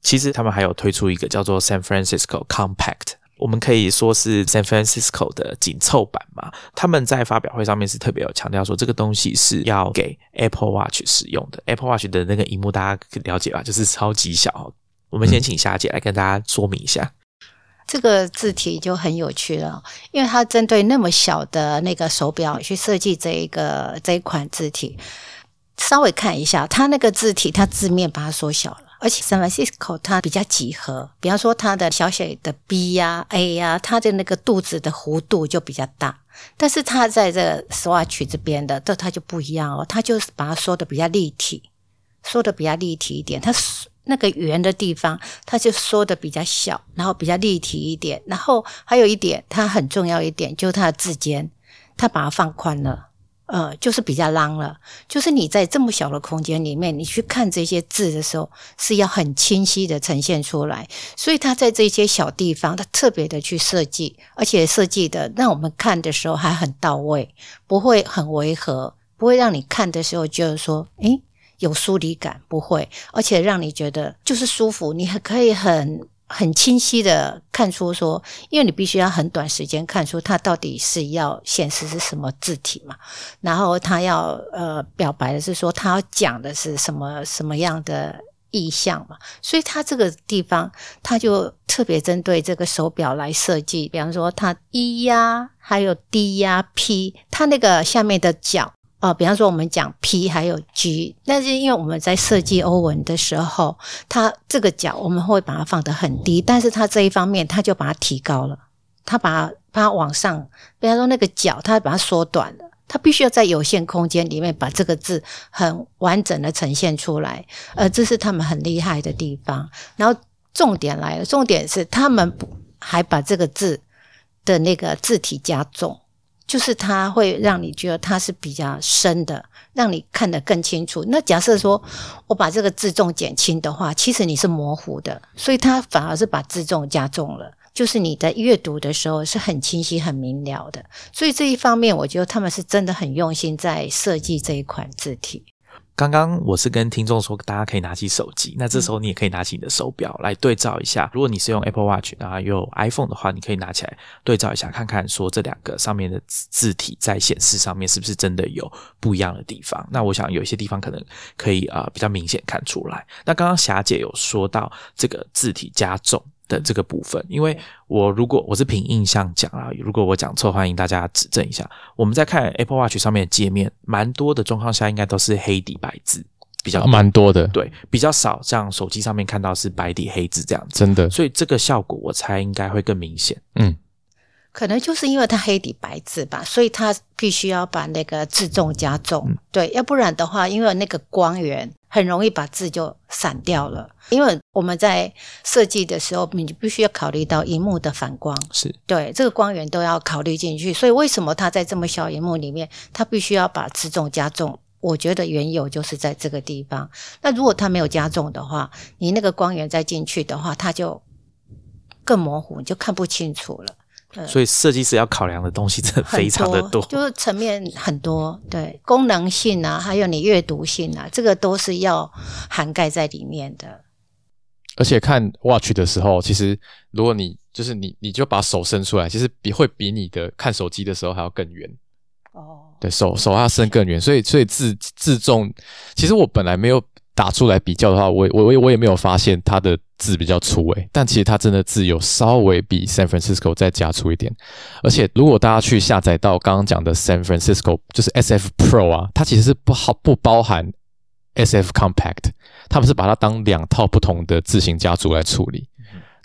其实他们还有推出一个叫做 San Francisco Compact。我们可以说是 San Francisco 的紧凑版嘛？他们在发表会上面是特别有强调说，这个东西是要给 Apple Watch 使用的。Apple Watch 的那个荧幕大家了解吧？就是超级小。我们先请霞姐来跟大家说明一下，这个字体就很有趣了，因为它针对那么小的那个手表去设计这一个这一款字体。稍微看一下，它那个字体，它字面把它缩小了。而且 San Francisco 它比较几何，比方说它的小写的 B 呀、A 呀，它的那个肚子的弧度就比较大。但是它在这 Swatch 这边的，这它就不一样哦，它就是把它缩的比较立体，缩的比较立体一点。它那个圆的地方，它就缩的比较小，然后比较立体一点。然后还有一点，它很重要一点，就是它的字间，它把它放宽了。呃，就是比较浪了。就是你在这么小的空间里面，你去看这些字的时候，是要很清晰的呈现出来。所以他在这些小地方，他特别的去设计，而且设计的让我们看的时候还很到位，不会很违和，不会让你看的时候就是说，诶，有疏离感，不会，而且让你觉得就是舒服，你还可以很。很清晰的看出说，因为你必须要很短时间看出它到底是要显示是什么字体嘛，然后它要呃表白的是说，它要讲的是什么什么样的意象嘛，所以它这个地方，它就特别针对这个手表来设计，比方说它一呀，还有 D 呀、P，它那个下面的角。哦，比方说我们讲 P 还有 G，那是因为我们在设计欧文的时候，它这个角我们会把它放得很低，但是它这一方面它就把它提高了，它把它往上，比方说那个角它把它缩短了，它必须要在有限空间里面把这个字很完整的呈现出来，呃，这是他们很厉害的地方。然后重点来了，重点是他们还把这个字的那个字体加重。就是它会让你觉得它是比较深的，让你看得更清楚。那假设说我把这个自重减轻的话，其实你是模糊的，所以它反而是把自重加重了。就是你在阅读的时候是很清晰、很明了的。所以这一方面，我觉得他们是真的很用心在设计这一款字体。刚刚我是跟听众说，大家可以拿起手机，那这时候你也可以拿起你的手表来对照一下。如果你是用 Apple Watch，然后有 iPhone 的话，你可以拿起来对照一下，看看说这两个上面的字体在显示上面是不是真的有不一样的地方。那我想有一些地方可能可以啊比较明显看出来。那刚刚霞姐有说到这个字体加重。的这个部分，因为我如果我是凭印象讲啊，如果我讲错，欢迎大家指正一下。我们在看 Apple Watch 上面的界面，蛮多的状况下应该都是黑底白字，比较蛮多的，对，比较少像手机上面看到是白底黑字这样子，真的。所以这个效果我猜应该会更明显。嗯，可能就是因为它黑底白字吧，所以它必须要把那个字重加重，对，要不然的话，因为那个光源。很容易把字就散掉了，因为我们在设计的时候，你必须要考虑到荧幕的反光，是对这个光源都要考虑进去。所以为什么它在这么小荧幕里面，它必须要把字重加重，我觉得缘由就是在这个地方。那如果它没有加重的话，你那个光源再进去的话，它就更模糊，你就看不清楚了。所以设计师要考量的东西真的非常的多，就是层面很多，对功能性啊，还有你阅读性啊，这个都是要涵盖在里面的。而且看 watch 的时候，其实如果你就是你，你就把手伸出来，其实比会比你的看手机的时候还要更远。哦，对手手要伸更远，所以所以自自重，其实我本来没有。打出来比较的话，我我我我也没有发现它的字比较粗诶，但其实它真的字有稍微比 San Francisco 再加粗一点。而且如果大家去下载到刚刚讲的 San Francisco，就是 SF Pro 啊，它其实是不好不包含 SF Compact，他们是把它当两套不同的字型家族来处理。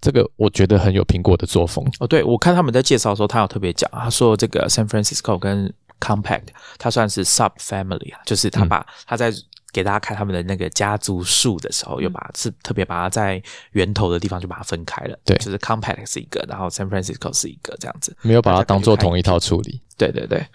这个我觉得很有苹果的作风哦。对，我看他们在介绍的时候，他有特别讲，他说这个 San Francisco 跟 Compact，它算是 Sub Family 啊，就是他把他在给大家看他们的那个家族树的时候，又把是特别把它在源头的地方就把它分开了。对，就是 Compact 是一个，然后 San Francisco 是一个这样子，没有把它当做同一套处理。对对对，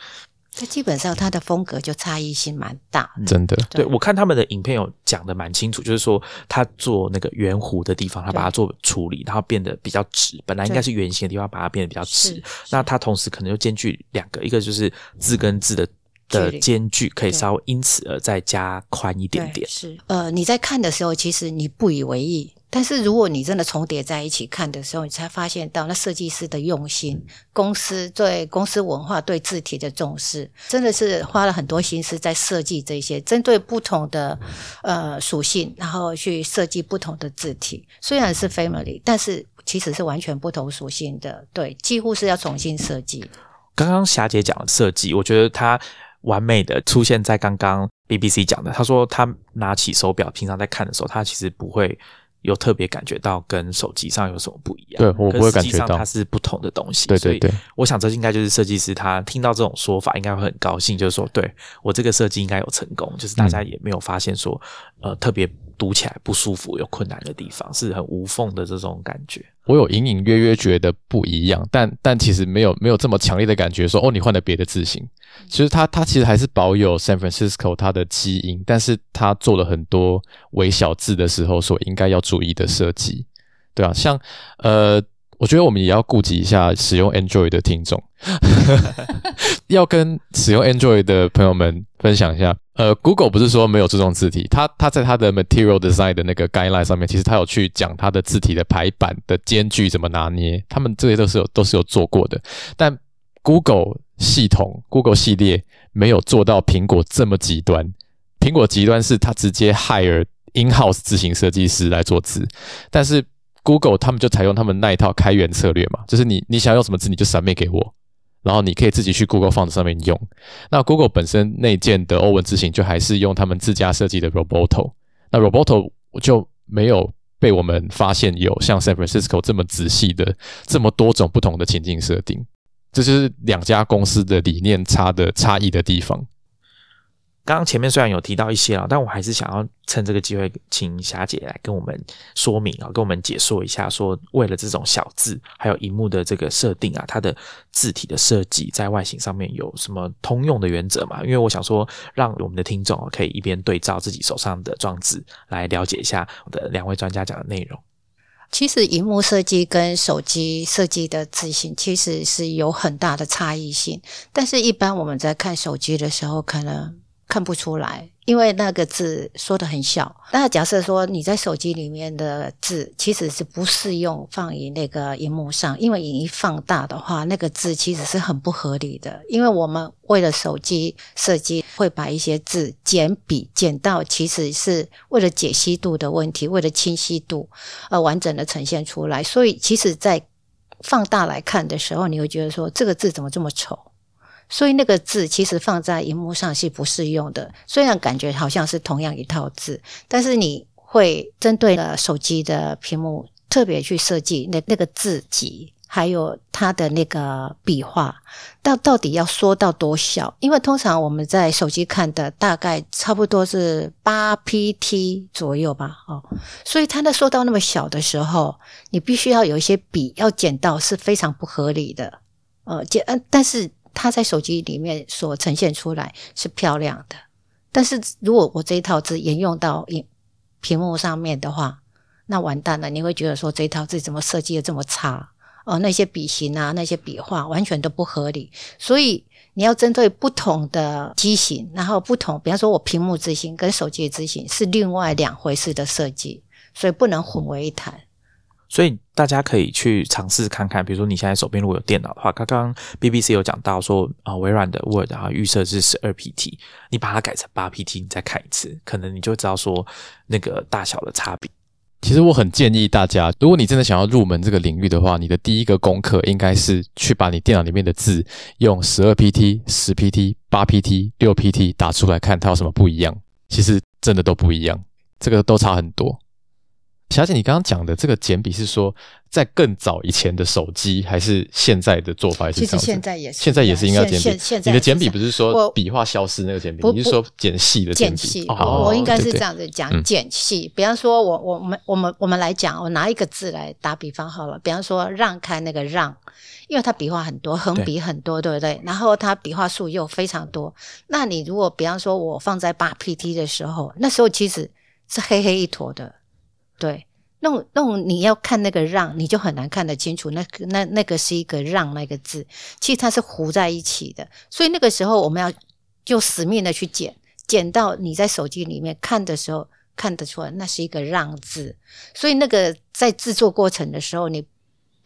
它基本上它的风格就差异性蛮大，真的。对我看他们的影片有讲的蛮清楚，就是说他做那个圆弧的地方，他把它做处理，然后变得比较直，本来应该是圆形的地方，把它变得比较直。那它同时可能又兼具两个，一个就是字跟字的。的间距可以稍微因此而再加宽一点点。是，呃，你在看的时候，其实你不以为意，但是如果你真的重叠在一起看的时候，你才发现到那设计师的用心，公司对公司文化对字体的重视，真的是花了很多心思在设计这些，针对不同的呃属性，然后去设计不同的字体。虽然是 family，但是其实是完全不同属性的，对，几乎是要重新设计。刚刚霞姐讲的设计，我觉得她。完美的出现在刚刚 BBC 讲的，他说他拿起手表，平常在看的时候，他其实不会有特别感觉到跟手机上有什么不一样。对我不会感觉到它是不同的东西。对对对，我想这应该就是设计师他听到这种说法，应该会很高兴，就是说对我这个设计应该有成功，就是大家也没有发现说呃特别。读起来不舒服、有困难的地方，是很无缝的这种感觉。我有隐隐约约觉得不一样，但但其实没有没有这么强烈的感觉。说哦，你换了别的字型，其实它它其实还是保有 San Francisco 它的基因，但是它做了很多微小字的时候所应该要注意的设计，对啊，像呃。我觉得我们也要顾及一下使用 Android 的听众，要跟使用 Android 的朋友们分享一下。呃，Google 不是说没有注重字体，它它在它的 Material Design 的那个 Guideline 上面，其实它有去讲它的字体的排版的间距怎么拿捏，他们这些都是有都是有做过的。但 Google 系统 Google 系列没有做到苹果这么极端，苹果极端是它直接 hire in-house 字型设计师来做字，但是。Google 他们就采用他们那一套开源策略嘛，就是你你想用什么字你就闪面给我，然后你可以自己去 Google Font 上面用。那 Google 本身内建的欧文字型就还是用他们自家设计的 Roboto，那 Roboto 就没有被我们发现有像 San Francisco 这么仔细的这么多种不同的情境设定，这就是两家公司的理念差的差异的地方。刚刚前面虽然有提到一些啊，但我还是想要趁这个机会，请霞姐来跟我们说明啊，跟我们解说一下，说为了这种小字，还有荧幕的这个设定啊，它的字体的设计在外形上面有什么通用的原则嘛？因为我想说，让我们的听众啊，可以一边对照自己手上的装置，来了解一下我的两位专家讲的内容。其实，荧幕设计跟手机设计的字型其实是有很大的差异性，但是一般我们在看手机的时候，可能。看不出来，因为那个字说的很小。那假设说你在手机里面的字其实是不适用放于那个荧幕上，因为你一放大的话，那个字其实是很不合理的。因为我们为了手机设计，会把一些字减笔减到，其实是为了解析度的问题，为了清晰度而完整的呈现出来。所以，其实，在放大来看的时候，你会觉得说这个字怎么这么丑？所以那个字其实放在荧幕上是不适用的。虽然感觉好像是同样一套字，但是你会针对了手机的屏幕特别去设计那那个字级，还有它的那个笔画，到到底要缩到多小？因为通常我们在手机看的大概差不多是八 pt 左右吧，哦，所以它那缩到那么小的时候，你必须要有一些笔要剪到是非常不合理的，呃，剪，但是。它在手机里面所呈现出来是漂亮的，但是如果我这一套字沿用到屏屏幕上面的话，那完蛋了，你会觉得说这一套字怎么设计的这么差？哦，那些笔型啊，那些笔画完全都不合理。所以你要针对不同的机型，然后不同，比方说我屏幕字型跟手机字型是另外两回事的设计，所以不能混为一谈。所以大家可以去尝试看看，比如说你现在手边如果有电脑的话，刚刚 BBC 有讲到说啊，微软的 Word 啊预设是十二 PT，你把它改成八 PT，你再看一次，可能你就知道说那个大小的差别。其实我很建议大家，如果你真的想要入门这个领域的话，你的第一个功课应该是去把你电脑里面的字用十二 PT、十 PT、八 PT、六 PT 打出来看，它有什么不一样。其实真的都不一样，这个都差很多。小姐，你刚刚讲的这个简笔是说？在更早以前的手机，还是现在的做法？其实现在也是，现在也是应该简笔。你的简笔不是说笔画消失那个简笔，你是说简细的简笔？我应该是这样子讲，简细。比方说，我我们我们我们来讲，我拿一个字来打比方好了。比方说，让开那个让，因为它笔画很多，横笔很多，对不对？然后它笔画数又非常多。那你如果比方说我放在八 PT 的时候，那时候其实是黑黑一坨的，对。那种那种你要看那个让，你就很难看得清楚。那那那个是一个让那个字，其实它是糊在一起的。所以那个时候我们要就死命的去剪，剪到你在手机里面看的时候看得出来，那是一个让字。所以那个在制作过程的时候，你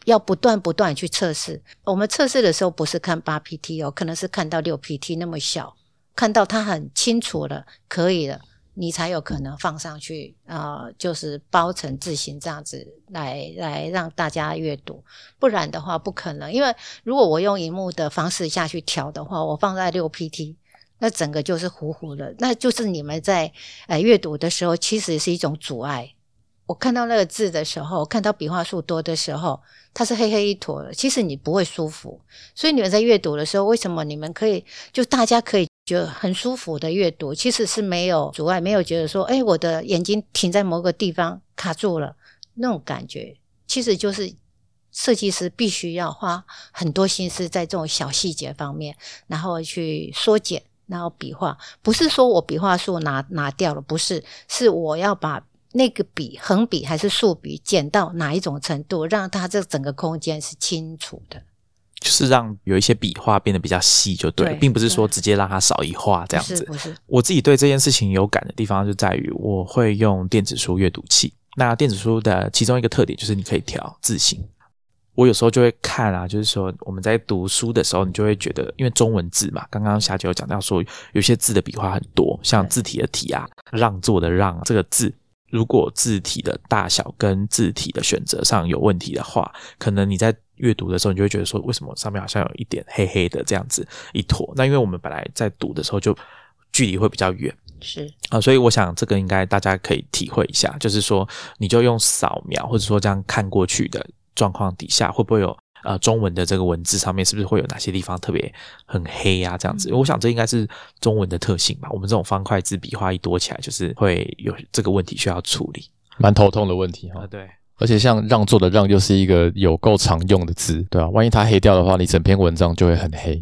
要不断不断去测试。我们测试的时候不是看八 PT 哦，可能是看到六 PT 那么小，看到它很清楚了，可以了。你才有可能放上去啊，就是包成字形这样子来来让大家阅读，不然的话不可能。因为如果我用荧幕的方式下去调的话，我放在六 PT，那整个就是糊糊的，那就是你们在呃阅读的时候其实是一种阻碍。我看到那个字的时候，看到笔画数多的时候，它是黑黑一坨的，其实你不会舒服。所以你们在阅读的时候，为什么你们可以就大家可以？就很舒服的阅读，其实是没有阻碍，没有觉得说，哎，我的眼睛停在某个地方卡住了那种感觉。其实就是设计师必须要花很多心思在这种小细节方面，然后去缩减，然后笔画，不是说我笔画数拿拿掉了，不是，是我要把那个笔横笔还是竖笔减到哪一种程度，让它这整个空间是清楚的。就是让有一些笔画变得比较细就对，并不是说直接让它少一画这样子。我自己对这件事情有感的地方就在于，我会用电子书阅读器。那电子书的其中一个特点就是你可以调字型。我有时候就会看啊，就是说我们在读书的时候，你就会觉得，因为中文字嘛，刚刚霞姐有讲到说，有些字的笔画很多，像字体的体啊，让座的让这个字。如果字体的大小跟字体的选择上有问题的话，可能你在阅读的时候，你就会觉得说，为什么上面好像有一点黑黑的这样子一坨？那因为我们本来在读的时候就距离会比较远，是啊，所以我想这个应该大家可以体会一下，就是说你就用扫描或者说这样看过去的状况底下，会不会有？呃，中文的这个文字上面是不是会有哪些地方特别很黑呀？这样子，我想这应该是中文的特性吧。我们这种方块字笔画一多起来，就是会有这个问题需要处理，蛮头痛的问题哈。对，而且像让座的让又是一个有够常用的字，对吧？万一它黑掉的话，你整篇文章就会很黑。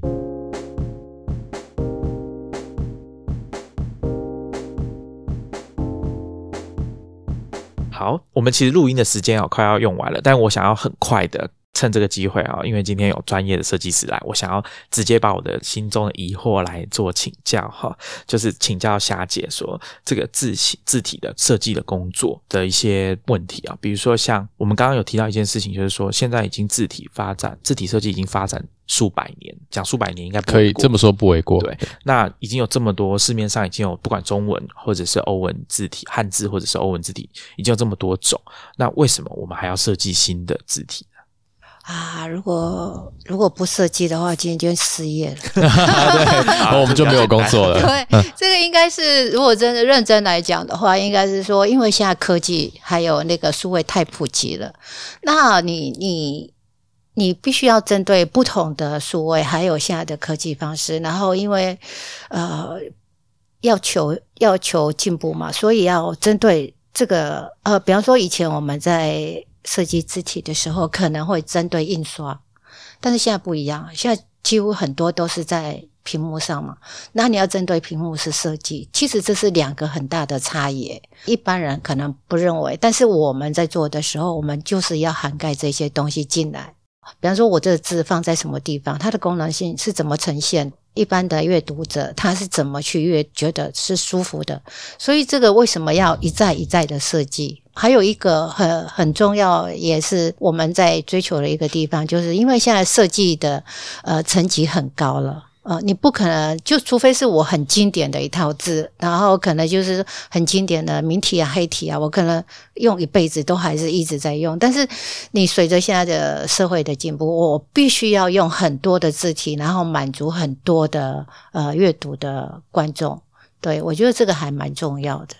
好，我们其实录音的时间啊快要用完了，但我想要很快的。趁这个机会啊，因为今天有专业的设计师来，我想要直接把我的心中的疑惑来做请教哈，就是请教霞姐说这个字体字体的设计的工作的一些问题啊，比如说像我们刚刚有提到一件事情，就是说现在已经字体发展，字体设计已经发展数百年，讲数百年应该可以这么说不为过。对，那已经有这么多市面上已经有不管中文或者是欧文字体、汉字或者是欧文字体，已经有这么多种，那为什么我们还要设计新的字体？啊，如果如果不设计的话，今天就失业了。对，我们就没有工作了。对，这个应该是，如果真的认真来讲的话，应该是说，因为现在科技还有那个数位太普及了，那你你你必须要针对不同的数位，还有现在的科技方式，然后因为呃要求要求进步嘛，所以要针对这个呃，比方说以前我们在。设计字体的时候可能会针对印刷，但是现在不一样，现在几乎很多都是在屏幕上嘛，那你要针对屏幕是设计，其实这是两个很大的差异。一般人可能不认为，但是我们在做的时候，我们就是要涵盖这些东西进来。比方说，我这个字放在什么地方，它的功能性是怎么呈现？一般的阅读者他是怎么去阅，觉得是舒服的？所以这个为什么要一再一再的设计？还有一个很很重要，也是我们在追求的一个地方，就是因为现在设计的呃层级很高了。呃，你不可能就除非是我很经典的一套字，然后可能就是很经典的明体啊、黑体啊，我可能用一辈子都还是一直在用。但是你随着现在的社会的进步，我必须要用很多的字体，然后满足很多的呃阅读的观众。对我觉得这个还蛮重要的。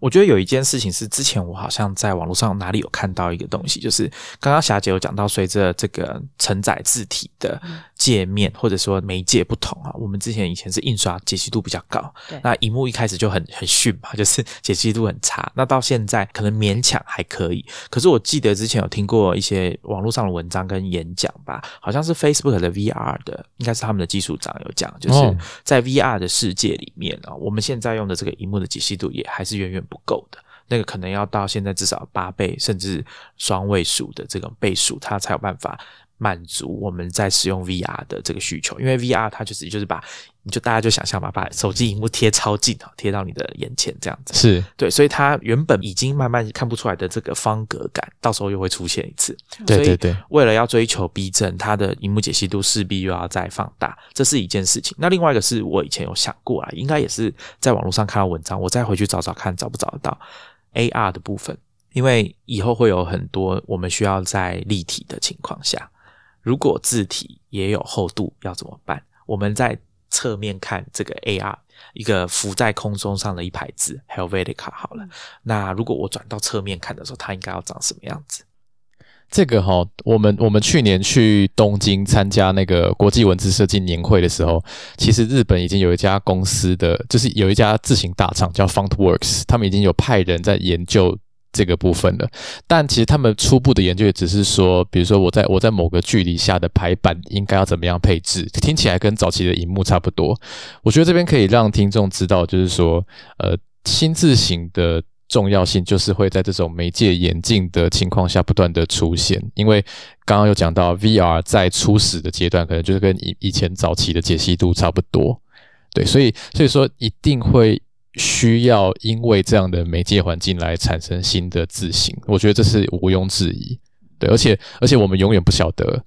我觉得有一件事情是，之前我好像在网络上哪里有看到一个东西，就是刚刚霞姐有讲到，随着这个承载字体的界面或者说媒介不同啊，我们之前以前是印刷解析度比较高，那荧幕一开始就很很逊嘛，就是解析度很差。那到现在可能勉强还可以，可是我记得之前有听过一些网络上的文章跟演讲吧，好像是 Facebook 的 VR 的，应该是他们的技术长有讲，就是在 VR 的世界里面啊，我们现在用的这个荧幕的解析度也还是远远。不够的那个，可能要到现在至少八倍，甚至双位数的这种倍数，它才有办法满足我们在使用 VR 的这个需求。因为 VR 它就是就是把，你就大家就想象吧，把手机荧幕贴超近啊，贴到你的眼前这样子。是对，所以它原本已经慢慢看不出来的这个方格感，到时候又会出现一次。对对对，为了要追求逼真，它的荧幕解析度势必又要再放大，这是一件事情。那另外一个是我以前有想过啊，应该也是在网络上看到文章，我再回去找找看，找不找得到。AR 的部分，因为以后会有很多我们需要在立体的情况下，如果字体也有厚度，要怎么办？我们在侧面看这个 AR 一个浮在空中上的一排字，Helvetica 好了。那如果我转到侧面看的时候，它应该要长什么样子？这个哈，我们我们去年去东京参加那个国际文字设计年会的时候，其实日本已经有一家公司的，就是有一家自行大厂叫 FontWorks，他们已经有派人在研究这个部分了。但其实他们初步的研究也只是说，比如说我在我在某个距离下的排版应该要怎么样配置，听起来跟早期的荧幕差不多。我觉得这边可以让听众知道，就是说，呃，新字型的。重要性就是会在这种媒介演进的情况下不断的出现，因为刚刚有讲到 VR 在初始的阶段，可能就是跟以以前早期的解析度差不多，对，所以所以说一定会需要因为这样的媒介环境来产生新的字形，我觉得这是毋庸置疑，对，而且而且我们永远不晓得，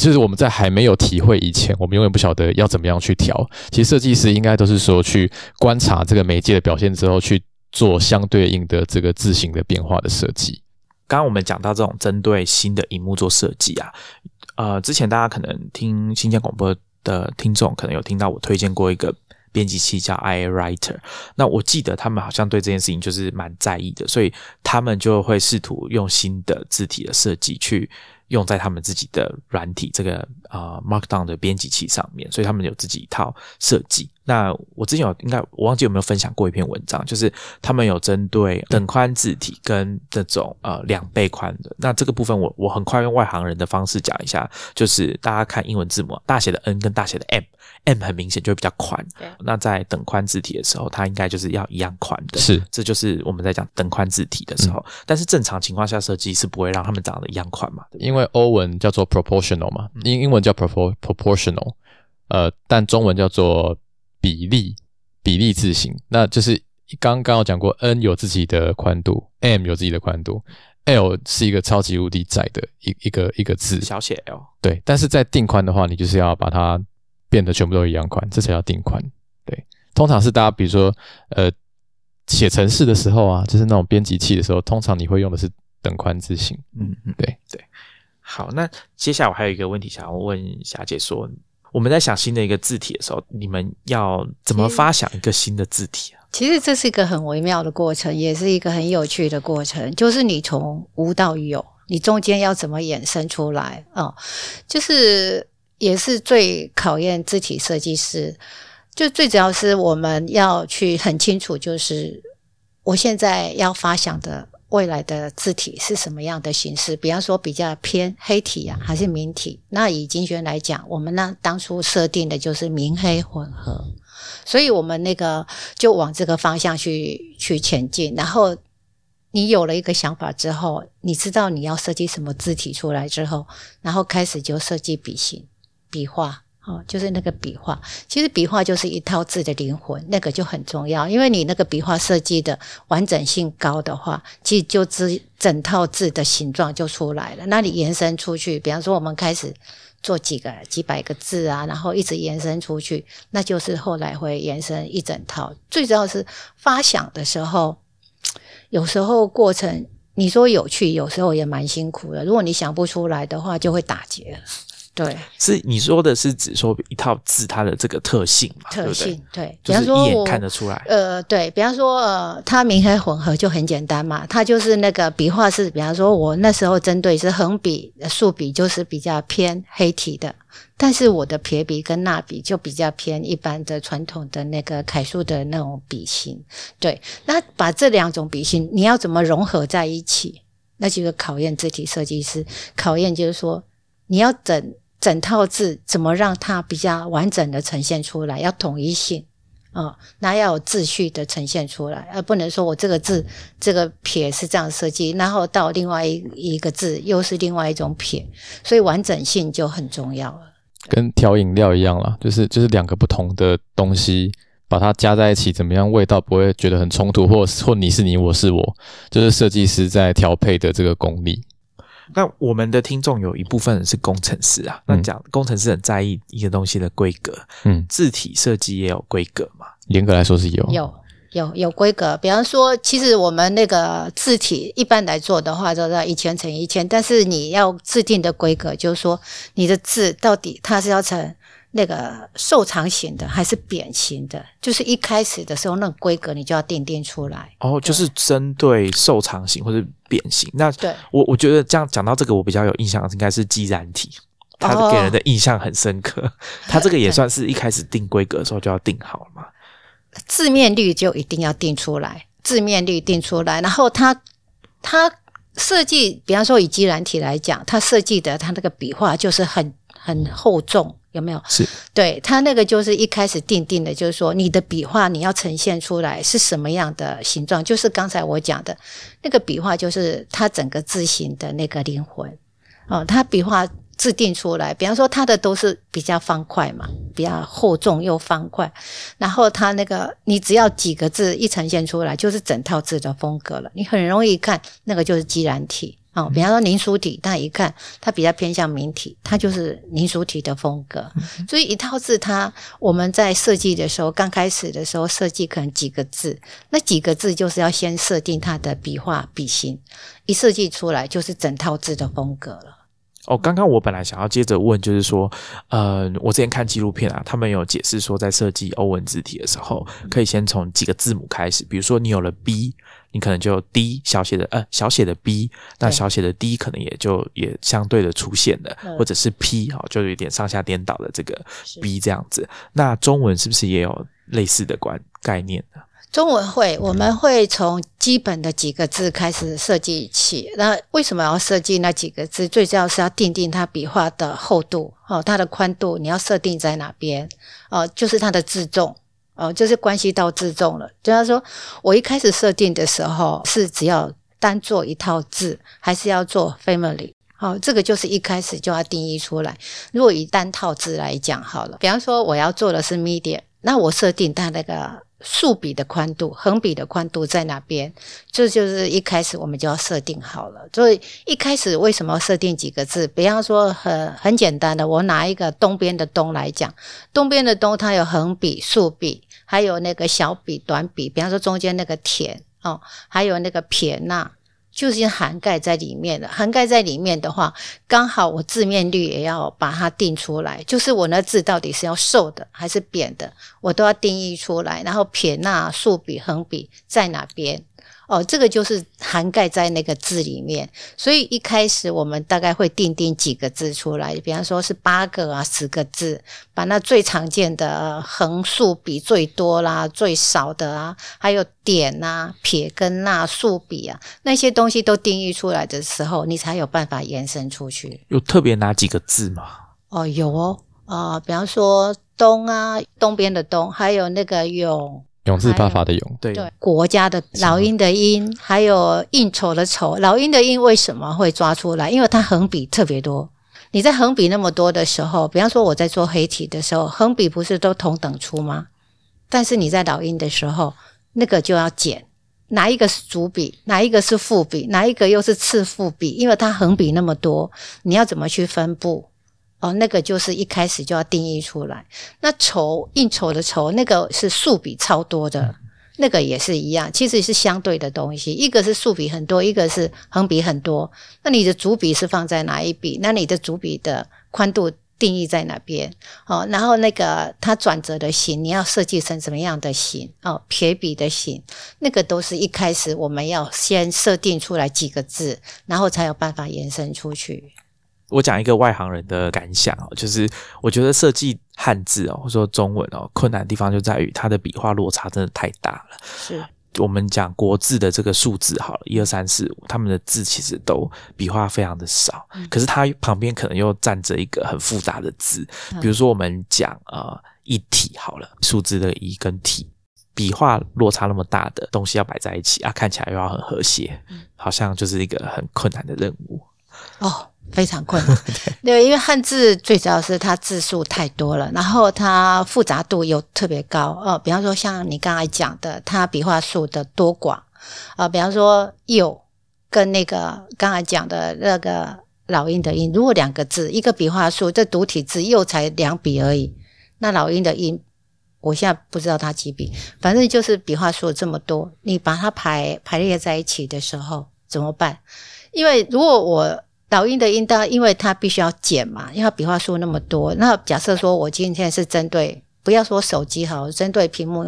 就是我们在还没有体会以前，我们永远不晓得要怎么样去调。其实设计师应该都是说去观察这个媒介的表现之后去。做相对应的这个字形的变化的设计。刚刚我们讲到这种针对新的荧幕做设计啊，呃，之前大家可能听新疆广播的听众可能有听到我推荐过一个编辑器叫 iWriter，那我记得他们好像对这件事情就是蛮在意的，所以他们就会试图用新的字体的设计去。用在他们自己的软体这个啊 Markdown 的编辑器上面，所以他们有自己一套设计。那我之前有应该我忘记有没有分享过一篇文章，就是他们有针对等宽字体跟这种呃两倍宽的。那这个部分我我很快用外行人的方式讲一下，就是大家看英文字母大写的 N 跟大写的 M，M 很明显就会比较宽。那在等宽字体的时候，它应该就是要一样宽的。是，这就是我们在讲等宽字体的时候。但是正常情况下设计是不会让他们长得一样宽嘛？因为欧文叫做 proportional 嘛，英英文叫 proportional，呃，但中文叫做比例比例字形。那就是刚刚有讲过，N 有自己的宽度，M 有自己的宽度，L 是一个超级无敌窄的一一个一个字，小写 L。对，但是在定宽的话，你就是要把它变得全部都一样宽，这才叫定宽。对，通常是大家比如说呃写程式的时候啊，就是那种编辑器的时候，通常你会用的是等宽字形。嗯嗯，对对。好，那接下来我还有一个问题想要问霞姐，说我们在想新的一个字体的时候，你们要怎么发想一个新的字体啊？其实这是一个很微妙的过程，也是一个很有趣的过程，就是你从无到有，你中间要怎么衍生出来啊？就是也是最考验字体设计师，就最主要是我们要去很清楚，就是我现在要发想的。未来的字体是什么样的形式？比方说比较偏黑体啊，还是明体？那以金轩来讲，我们呢当初设定的就是明黑混合，所以我们那个就往这个方向去去前进。然后你有了一个想法之后，你知道你要设计什么字体出来之后，然后开始就设计笔形、笔画。哦，就是那个笔画，其实笔画就是一套字的灵魂，那个就很重要。因为你那个笔画设计的完整性高的话，其实就整整套字的形状就出来了。那你延伸出去，比方说我们开始做几个几百个字啊，然后一直延伸出去，那就是后来会延伸一整套。最主要是发想的时候，有时候过程你说有趣，有时候也蛮辛苦的。如果你想不出来的话，就会打结了。对，是你说的是指说一套字它的这个特性嘛？特性对，比方说一眼看得出来。呃，对比方说呃，它明黑混合就很简单嘛，它就是那个笔画是，比方说我那时候针对是横笔、竖笔，就是比较偏黑体的，但是我的撇笔跟捺笔就比较偏一般的传统的那个楷书的那种笔型。对，那把这两种笔型你要怎么融合在一起？那就是考验字体设计师，考验就是说你要整。整套字怎么让它比较完整的呈现出来？要统一性啊，那要有秩序的呈现出来，而不能说我这个字这个撇是这样设计，然后到另外一一个字又是另外一种撇，所以完整性就很重要了。跟调饮料一样了，就是就是两个不同的东西把它加在一起，怎么样味道不会觉得很冲突，或或你是你，我是我，就是设计师在调配的这个功力。那我们的听众有一部分人是工程师啊，那讲工程师很在意一个东西的规格，嗯，字体设计也有规格嘛？严格来说是有，有有有规格。比方说，其实我们那个字体一般来做的话，都在一千乘一千，但是你要制定的规格，就是说你的字到底它是要成。那个瘦长型的还是扁型的，就是一开始的时候那个规格你就要定定出来。哦，就是针对瘦长型或者扁型。那对我我觉得这样讲到这个，我比较有印象应该是基染体，它给人的印象很深刻。它这个也算是一开始定规格的时候就要定好了嘛？字面率就一定要定出来，字面率定出来，然后它它设计，比方说以基染体来讲，它设计的它那个笔画就是很很厚重。有没有？是对他那个就是一开始定定的，就是说你的笔画你要呈现出来是什么样的形状，就是刚才我讲的那个笔画，就是它整个字形的那个灵魂哦。它笔画制定出来，比方说它的都是比较方块嘛，比较厚重又方块，然后它那个你只要几个字一呈现出来，就是整套字的风格了。你很容易看那个就是基然体。哦，比方说凝书体，大家一看它比较偏向明体，它就是凝书体的风格。所以一套字，它我们在设计的时候，刚开始的时候设计可能几个字，那几个字就是要先设定它的笔画笔形，一设计出来就是整套字的风格了。哦，刚刚我本来想要接着问，就是说，呃，我之前看纪录片啊，他们有解释说，在设计欧文字体的时候，可以先从几个字母开始，比如说你有了 B。你可能就 D 小写的呃小写的 B，那小写的 D 可能也就也相对的出现了，或者是 P 哈，就有点上下颠倒的这个 B 这样子。那中文是不是也有类似的观概念呢？中文会，我们会从基本的几个字开始设计起。那为什么要设计那几个字？最重要是要定定它笔画的厚度哦，它的宽度你要设定在哪边哦，就是它的字重。哦，就是关系到自重了。就他说，我一开始设定的时候是只要单做一套字，还是要做 family？好，这个就是一开始就要定义出来。如果以单套字来讲，好了，比方说我要做的是 media，那我设定它那个竖笔的宽度、横笔的宽度在哪边？这就是一开始我们就要设定好了。所以一开始为什么要设定几个字？比方说很很简单的，我拿一个东边的东来讲，东边的东它有横笔、竖笔。还有那个小笔、短笔，比方说中间那个田哦，还有那个撇捺，就已经涵盖在里面了。涵盖在里面的话，刚好我字面率也要把它定出来，就是我那字到底是要瘦的还是扁的，我都要定义出来。然后撇捺、竖笔、横笔在哪边？哦，这个就是涵盖在那个字里面。所以一开始我们大概会定定几个字出来，比方说是八个啊、十个字，把那最常见的横竖笔最多啦、最少的啊，还有点啊、撇跟捺、竖笔啊那些东西都定义出来的时候，你才有办法延伸出去。有特别哪几个字吗？哦，有哦，啊，比方说东啊，东边的东，还有那个永。永字八法的永，对对，国家的老鹰的鹰，还有应酬的酬。老鹰的鹰为什么会抓出来？因为它横笔特别多。你在横笔那么多的时候，比方说我在做黑体的时候，横笔不是都同等粗吗？但是你在老鹰的时候，那个就要减，哪一个是主笔，哪一个是副笔，哪一个又是次副笔？因为它横笔那么多，你要怎么去分布？哦，那个就是一开始就要定义出来。那丑应酬的丑，那个是竖笔超多的，那个也是一样，其实是相对的东西。一个是竖笔很多，一个是横笔很多。那你的主笔是放在哪一笔？那你的主笔的宽度定义在哪边？哦，然后那个它转折的形，你要设计成什么样的形？哦，撇笔的形，那个都是一开始我们要先设定出来几个字，然后才有办法延伸出去。我讲一个外行人的感想哦，就是我觉得设计汉字哦，或者说中文哦，困难的地方就在于它的笔画落差真的太大了。是我们讲国字的这个数字好了，一二三四五，他们的字其实都笔画非常的少，可是它旁边可能又站着一个很复杂的字，比如说我们讲呃一体好了，数字的一跟体，笔画落差那么大的东西要摆在一起啊，看起来又要很和谐，好像就是一个很困难的任务哦。非常困难，对，因为汉字最主要是它字数太多了，然后它复杂度又特别高哦。比方说像你刚才讲的，它笔画数的多寡啊，比方说“又”跟那个刚才讲的那个老鹰的“鹰”，如果两个字一个笔画数，这独体字“又”才两笔而已，那老鹰的“鹰”，我现在不知道它几笔，反正就是笔画数这么多，你把它排排列在一起的时候怎么办？因为如果我老鹰的鹰，当因为它必须要减嘛，因为它笔画数那么多。那假设说我今天是针对，不要说手机好，针对屏幕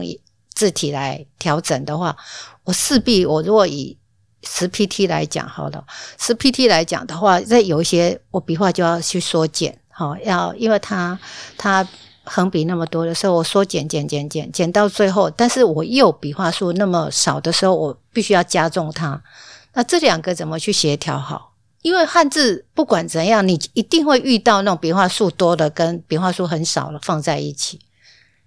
字体来调整的话，我势必我如果以十 pt 来讲好了，十 pt 来讲的话，在有一些我笔画就要去缩减，好，要因为它它横笔那么多的时候，我缩减减减减减到最后，但是我右笔画数那么少的时候，我必须要加重它。那这两个怎么去协调好？因为汉字不管怎样，你一定会遇到那种笔画数多的跟笔画数很少的放在一起。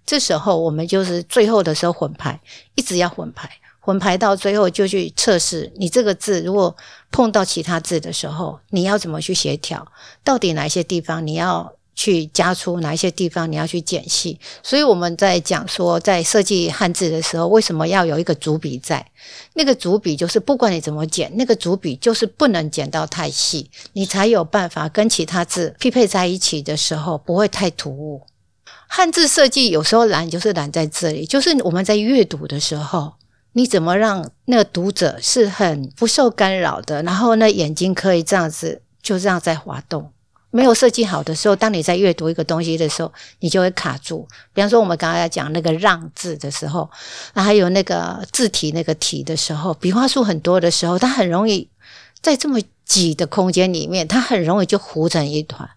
这时候我们就是最后的时候混排，一直要混排，混排到最后就去测试你这个字如果碰到其他字的时候，你要怎么去协调？到底哪些地方你要？去加粗哪一些地方你要去减细，所以我们在讲说，在设计汉字的时候，为什么要有一个主笔在？那个主笔就是不管你怎么剪，那个主笔就是不能剪到太细，你才有办法跟其他字匹配在一起的时候不会太突兀。汉字设计有时候难，就是难在这里，就是我们在阅读的时候，你怎么让那个读者是很不受干扰的，然后呢眼睛可以这样子就这样在滑动。没有设计好的时候，当你在阅读一个东西的时候，你就会卡住。比方说，我们刚才讲那个“让”字的时候，那还有那个字体那个“体”的时候，笔画数很多的时候，它很容易在这么挤的空间里面，它很容易就糊成一团。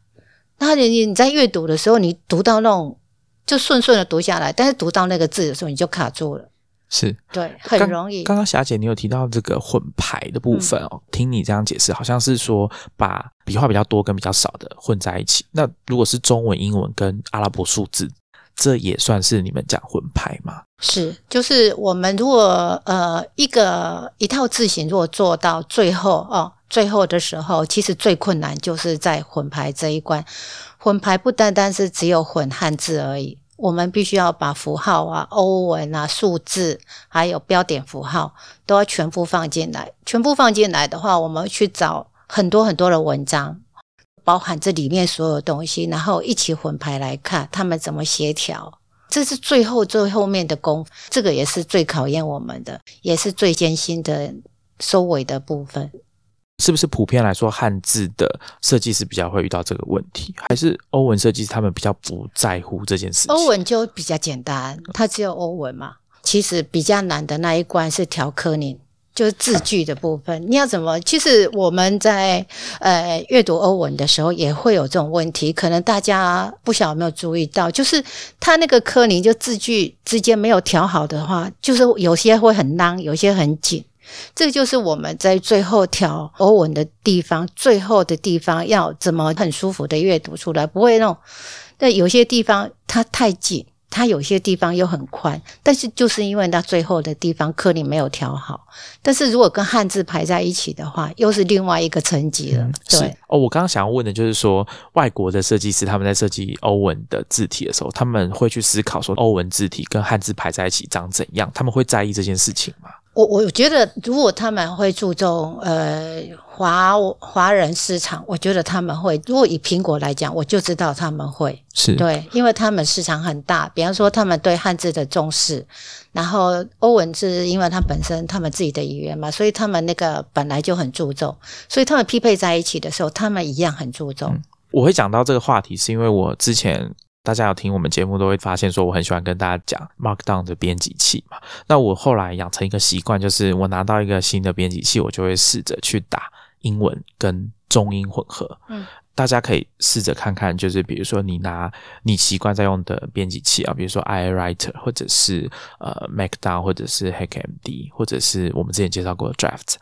那你你在阅读的时候，你读到那种就顺顺的读下来，但是读到那个字的时候，你就卡住了。是对，很容易。刚刚霞姐，你有提到这个混排的部分哦。听你这样解释，好像是说把笔画比较多跟比较少的混在一起。那如果是中文、英文跟阿拉伯数字，这也算是你们讲混排吗？是，就是我们如果呃一个一套字型，如果做到最后哦，最后的时候，其实最困难就是在混排这一关。混排不单单是只有混汉字而已。我们必须要把符号啊、欧文啊、数字，还有标点符号，都要全部放进来。全部放进来的话，我们去找很多很多的文章，包含这里面所有东西，然后一起混排来看，他们怎么协调。这是最后最后面的功，这个也是最考验我们的，也是最艰辛的收尾的部分。是不是普遍来说，汉字的设计师比较会遇到这个问题，还是欧文设计师他们比较不在乎这件事？欧文就比较简单，它只有欧文嘛。其实比较难的那一关是调科林，就是字句的部分，你要怎么？其实我们在呃阅读欧文的时候，也会有这种问题。可能大家不晓得有没有注意到，就是它那个科林就字句之间没有调好的话，就是有些会很囔，有些很紧。这就是我们在最后调欧文的地方，最后的地方要怎么很舒服的阅读出来，不会那种。那有些地方它太紧。它有些地方又很宽，但是就是因为它最后的地方颗粒没有调好。但是如果跟汉字排在一起的话，又是另外一个层级了。对哦，我刚刚想要问的就是说，外国的设计师他们在设计欧文的字体的时候，他们会去思考说欧文字体跟汉字排在一起长怎样？他们会在意这件事情吗？我我觉得，如果他们会注重呃华华人市场，我觉得他们会。如果以苹果来讲，我就知道他们会是对，因为他们市场很大。比方说，他们对汉字的重视，然后欧文字，因为它本身他们自己的语言嘛，所以他们那个本来就很注重，所以他们匹配在一起的时候，他们一样很注重。我会讲到这个话题，是因为我之前。大家有听我们节目都会发现，说我很喜欢跟大家讲 Markdown 的编辑器嘛。那我后来养成一个习惯，就是我拿到一个新的编辑器，我就会试着去打英文跟中英混合。嗯，大家可以试着看看，就是比如说你拿你习惯在用的编辑器啊，比如说 iWriter 或者是呃 Markdown 或者是 HackMD 或者是我们之前介绍过的 Draft。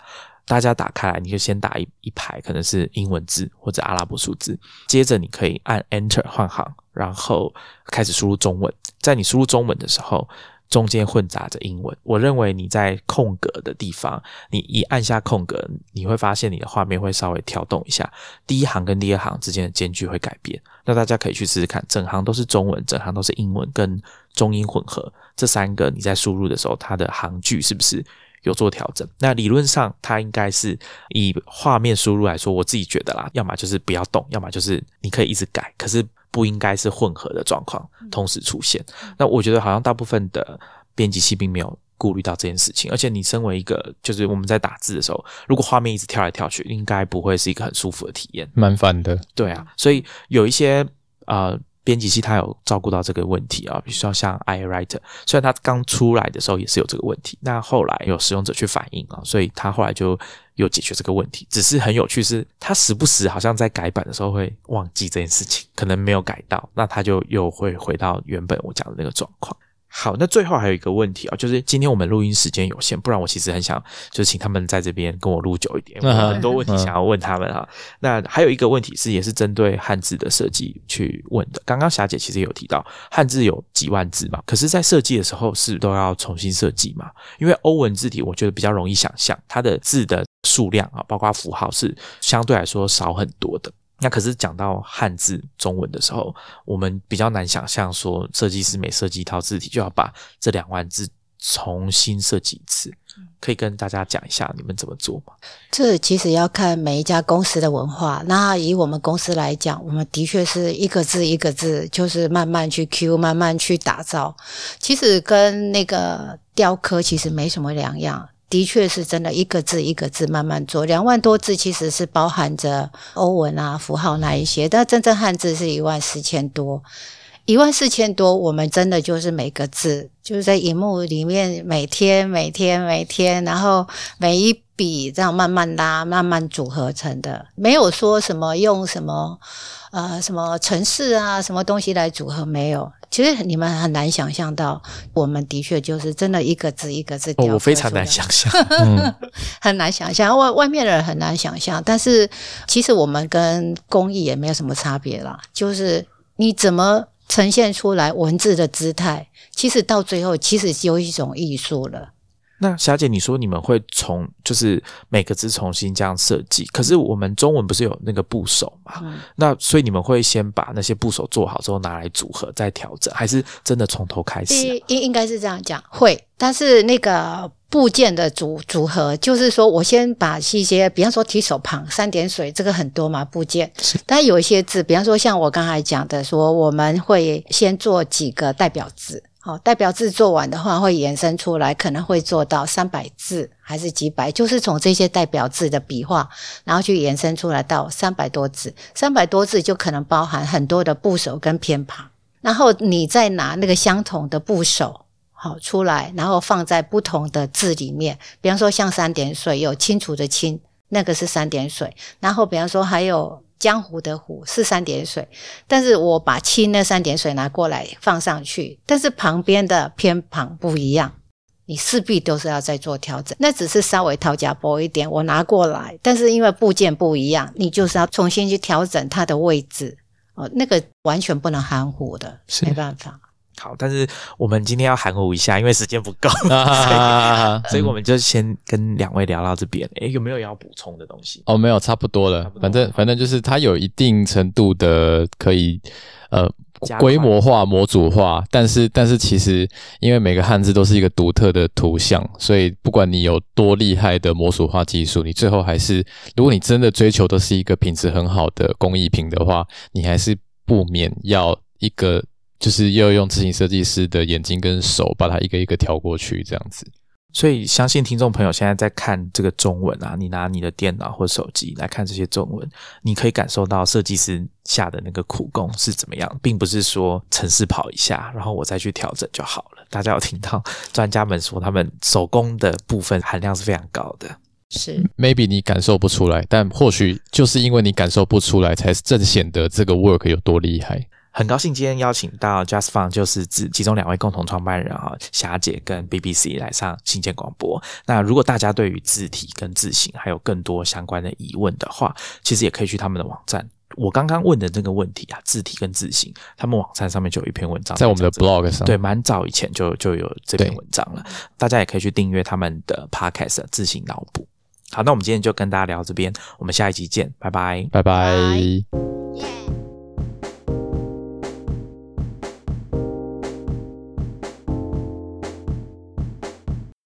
大家打开来，你就先打一一排，可能是英文字或者阿拉伯数字，接着你可以按 Enter 换行，然后开始输入中文。在你输入中文的时候，中间混杂着英文。我认为你在空格的地方，你一按下空格，你会发现你的画面会稍微跳动一下，第一行跟第二行之间的间距会改变。那大家可以去试试看，整行都是中文，整行都是英文跟中英混合，这三个你在输入的时候，它的行距是不是？有做调整，那理论上它应该是以画面输入来说，我自己觉得啦，要么就是不要动，要么就是你可以一直改，可是不应该是混合的状况同时出现。那我觉得好像大部分的编辑器并没有顾虑到这件事情，而且你身为一个，就是我们在打字的时候，如果画面一直跳来跳去，应该不会是一个很舒服的体验，蛮烦的。对啊，所以有一些啊。编辑器它有照顾到这个问题啊，比如说像 iWriter，虽然它刚出来的时候也是有这个问题，那后来有使用者去反映啊，所以它后来就有解决这个问题。只是很有趣是，它时不时好像在改版的时候会忘记这件事情，可能没有改到，那它就又会回到原本我讲的那个状况。好，那最后还有一个问题啊，就是今天我们录音时间有限，不然我其实很想就请他们在这边跟我录久一点，我有很多问题想要问他们啊。那还有一个问题是，也是针对汉字的设计去问的。刚刚霞姐其实有提到，汉字有几万字嘛，可是，在设计的时候是都要重新设计嘛？因为欧文字体，我觉得比较容易想象，它的字的数量啊，包括符号是相对来说少很多的。那可是讲到汉字中文的时候，我们比较难想象说设计师每设计一套字体就要把这两万字重新设计一次。可以跟大家讲一下你们怎么做吗？这其实要看每一家公司的文化。那以我们公司来讲，我们的确是一个字一个字，就是慢慢去 Q，慢慢去打造。其实跟那个雕刻其实没什么两样。的确是真的，一个字一个字慢慢做，两万多字其实是包含着欧文啊符号那一些，但真正汉字是一万四千多，一万四千多，我们真的就是每个字就是在荧幕里面每天每天每天，然后每一笔这样慢慢拉慢慢组合成的，没有说什么用什么呃什么城市啊什么东西来组合，没有。其实你们很难想象到，我们的确就是真的一个字一个字。我非常难想象，很难想象外外面的人很难想象。但是其实我们跟工艺也没有什么差别啦，就是你怎么呈现出来文字的姿态，其实到最后其实有一种艺术了。那霞姐，你说你们会从就是每个字重新这样设计，可是我们中文不是有那个部首嘛？那所以你们会先把那些部首做好之后拿来组合再调整，还是真的从头开始？应应该是这样讲，会。但是那个部件的组组合，就是说我先把一些，比方说提手旁三点水，这个很多嘛部件。但有一些字，比方说像我刚才讲的，说我们会先做几个代表字。好，代表字做完的话，会延伸出来，可能会做到三百字还是几百，就是从这些代表字的笔画，然后去延伸出来到三百多字。三百多字就可能包含很多的部首跟偏旁，然后你再拿那个相同的部首。好出来，然后放在不同的字里面。比方说像三点水有清楚的清，那个是三点水。然后比方说还有江湖的湖是三点水，但是我把清那三点水拿过来放上去，但是旁边的偏旁不一样，你势必都是要再做调整。那只是稍微讨价薄一点，我拿过来，但是因为部件不一样，你就是要重新去调整它的位置哦，那个完全不能含糊的，没办法。好，但是我们今天要含糊一下，因为时间不够，所以我们就先跟两位聊到这边。诶，有没有要补充的东西？哦，没有，差不多了。反正反正就是它有一定程度的可以呃规模化、模组化，但是但是其实因为每个汉字都是一个独特的图像，所以不管你有多厉害的模组化技术，你最后还是如果你真的追求的是一个品质很好的工艺品的话，你还是不免要一个。就是要用自行设计师的眼睛跟手，把它一个一个调过去，这样子。所以，相信听众朋友现在在看这个中文啊，你拿你的电脑或手机来看这些中文，你可以感受到设计师下的那个苦功是怎么样，并不是说城市跑一下，然后我再去调整就好了。大家有听到专家们说，他们手工的部分含量是非常高的。是，maybe 你感受不出来，但或许就是因为你感受不出来，才正显得这个 work 有多厉害。很高兴今天邀请到 Just Fun，就是指其中两位共同创办人啊，霞姐跟 BBC 来上新建广播。那如果大家对于字体跟字形还有更多相关的疑问的话，其实也可以去他们的网站。我刚刚问的这个问题啊，字体跟字形，他们网站上面就有一篇文章，在我们的 blog 上，对，蛮早以前就就有这篇文章了。大家也可以去订阅他们的 podcast 字形脑补。好，那我们今天就跟大家聊这边，我们下一集见，拜拜，拜拜。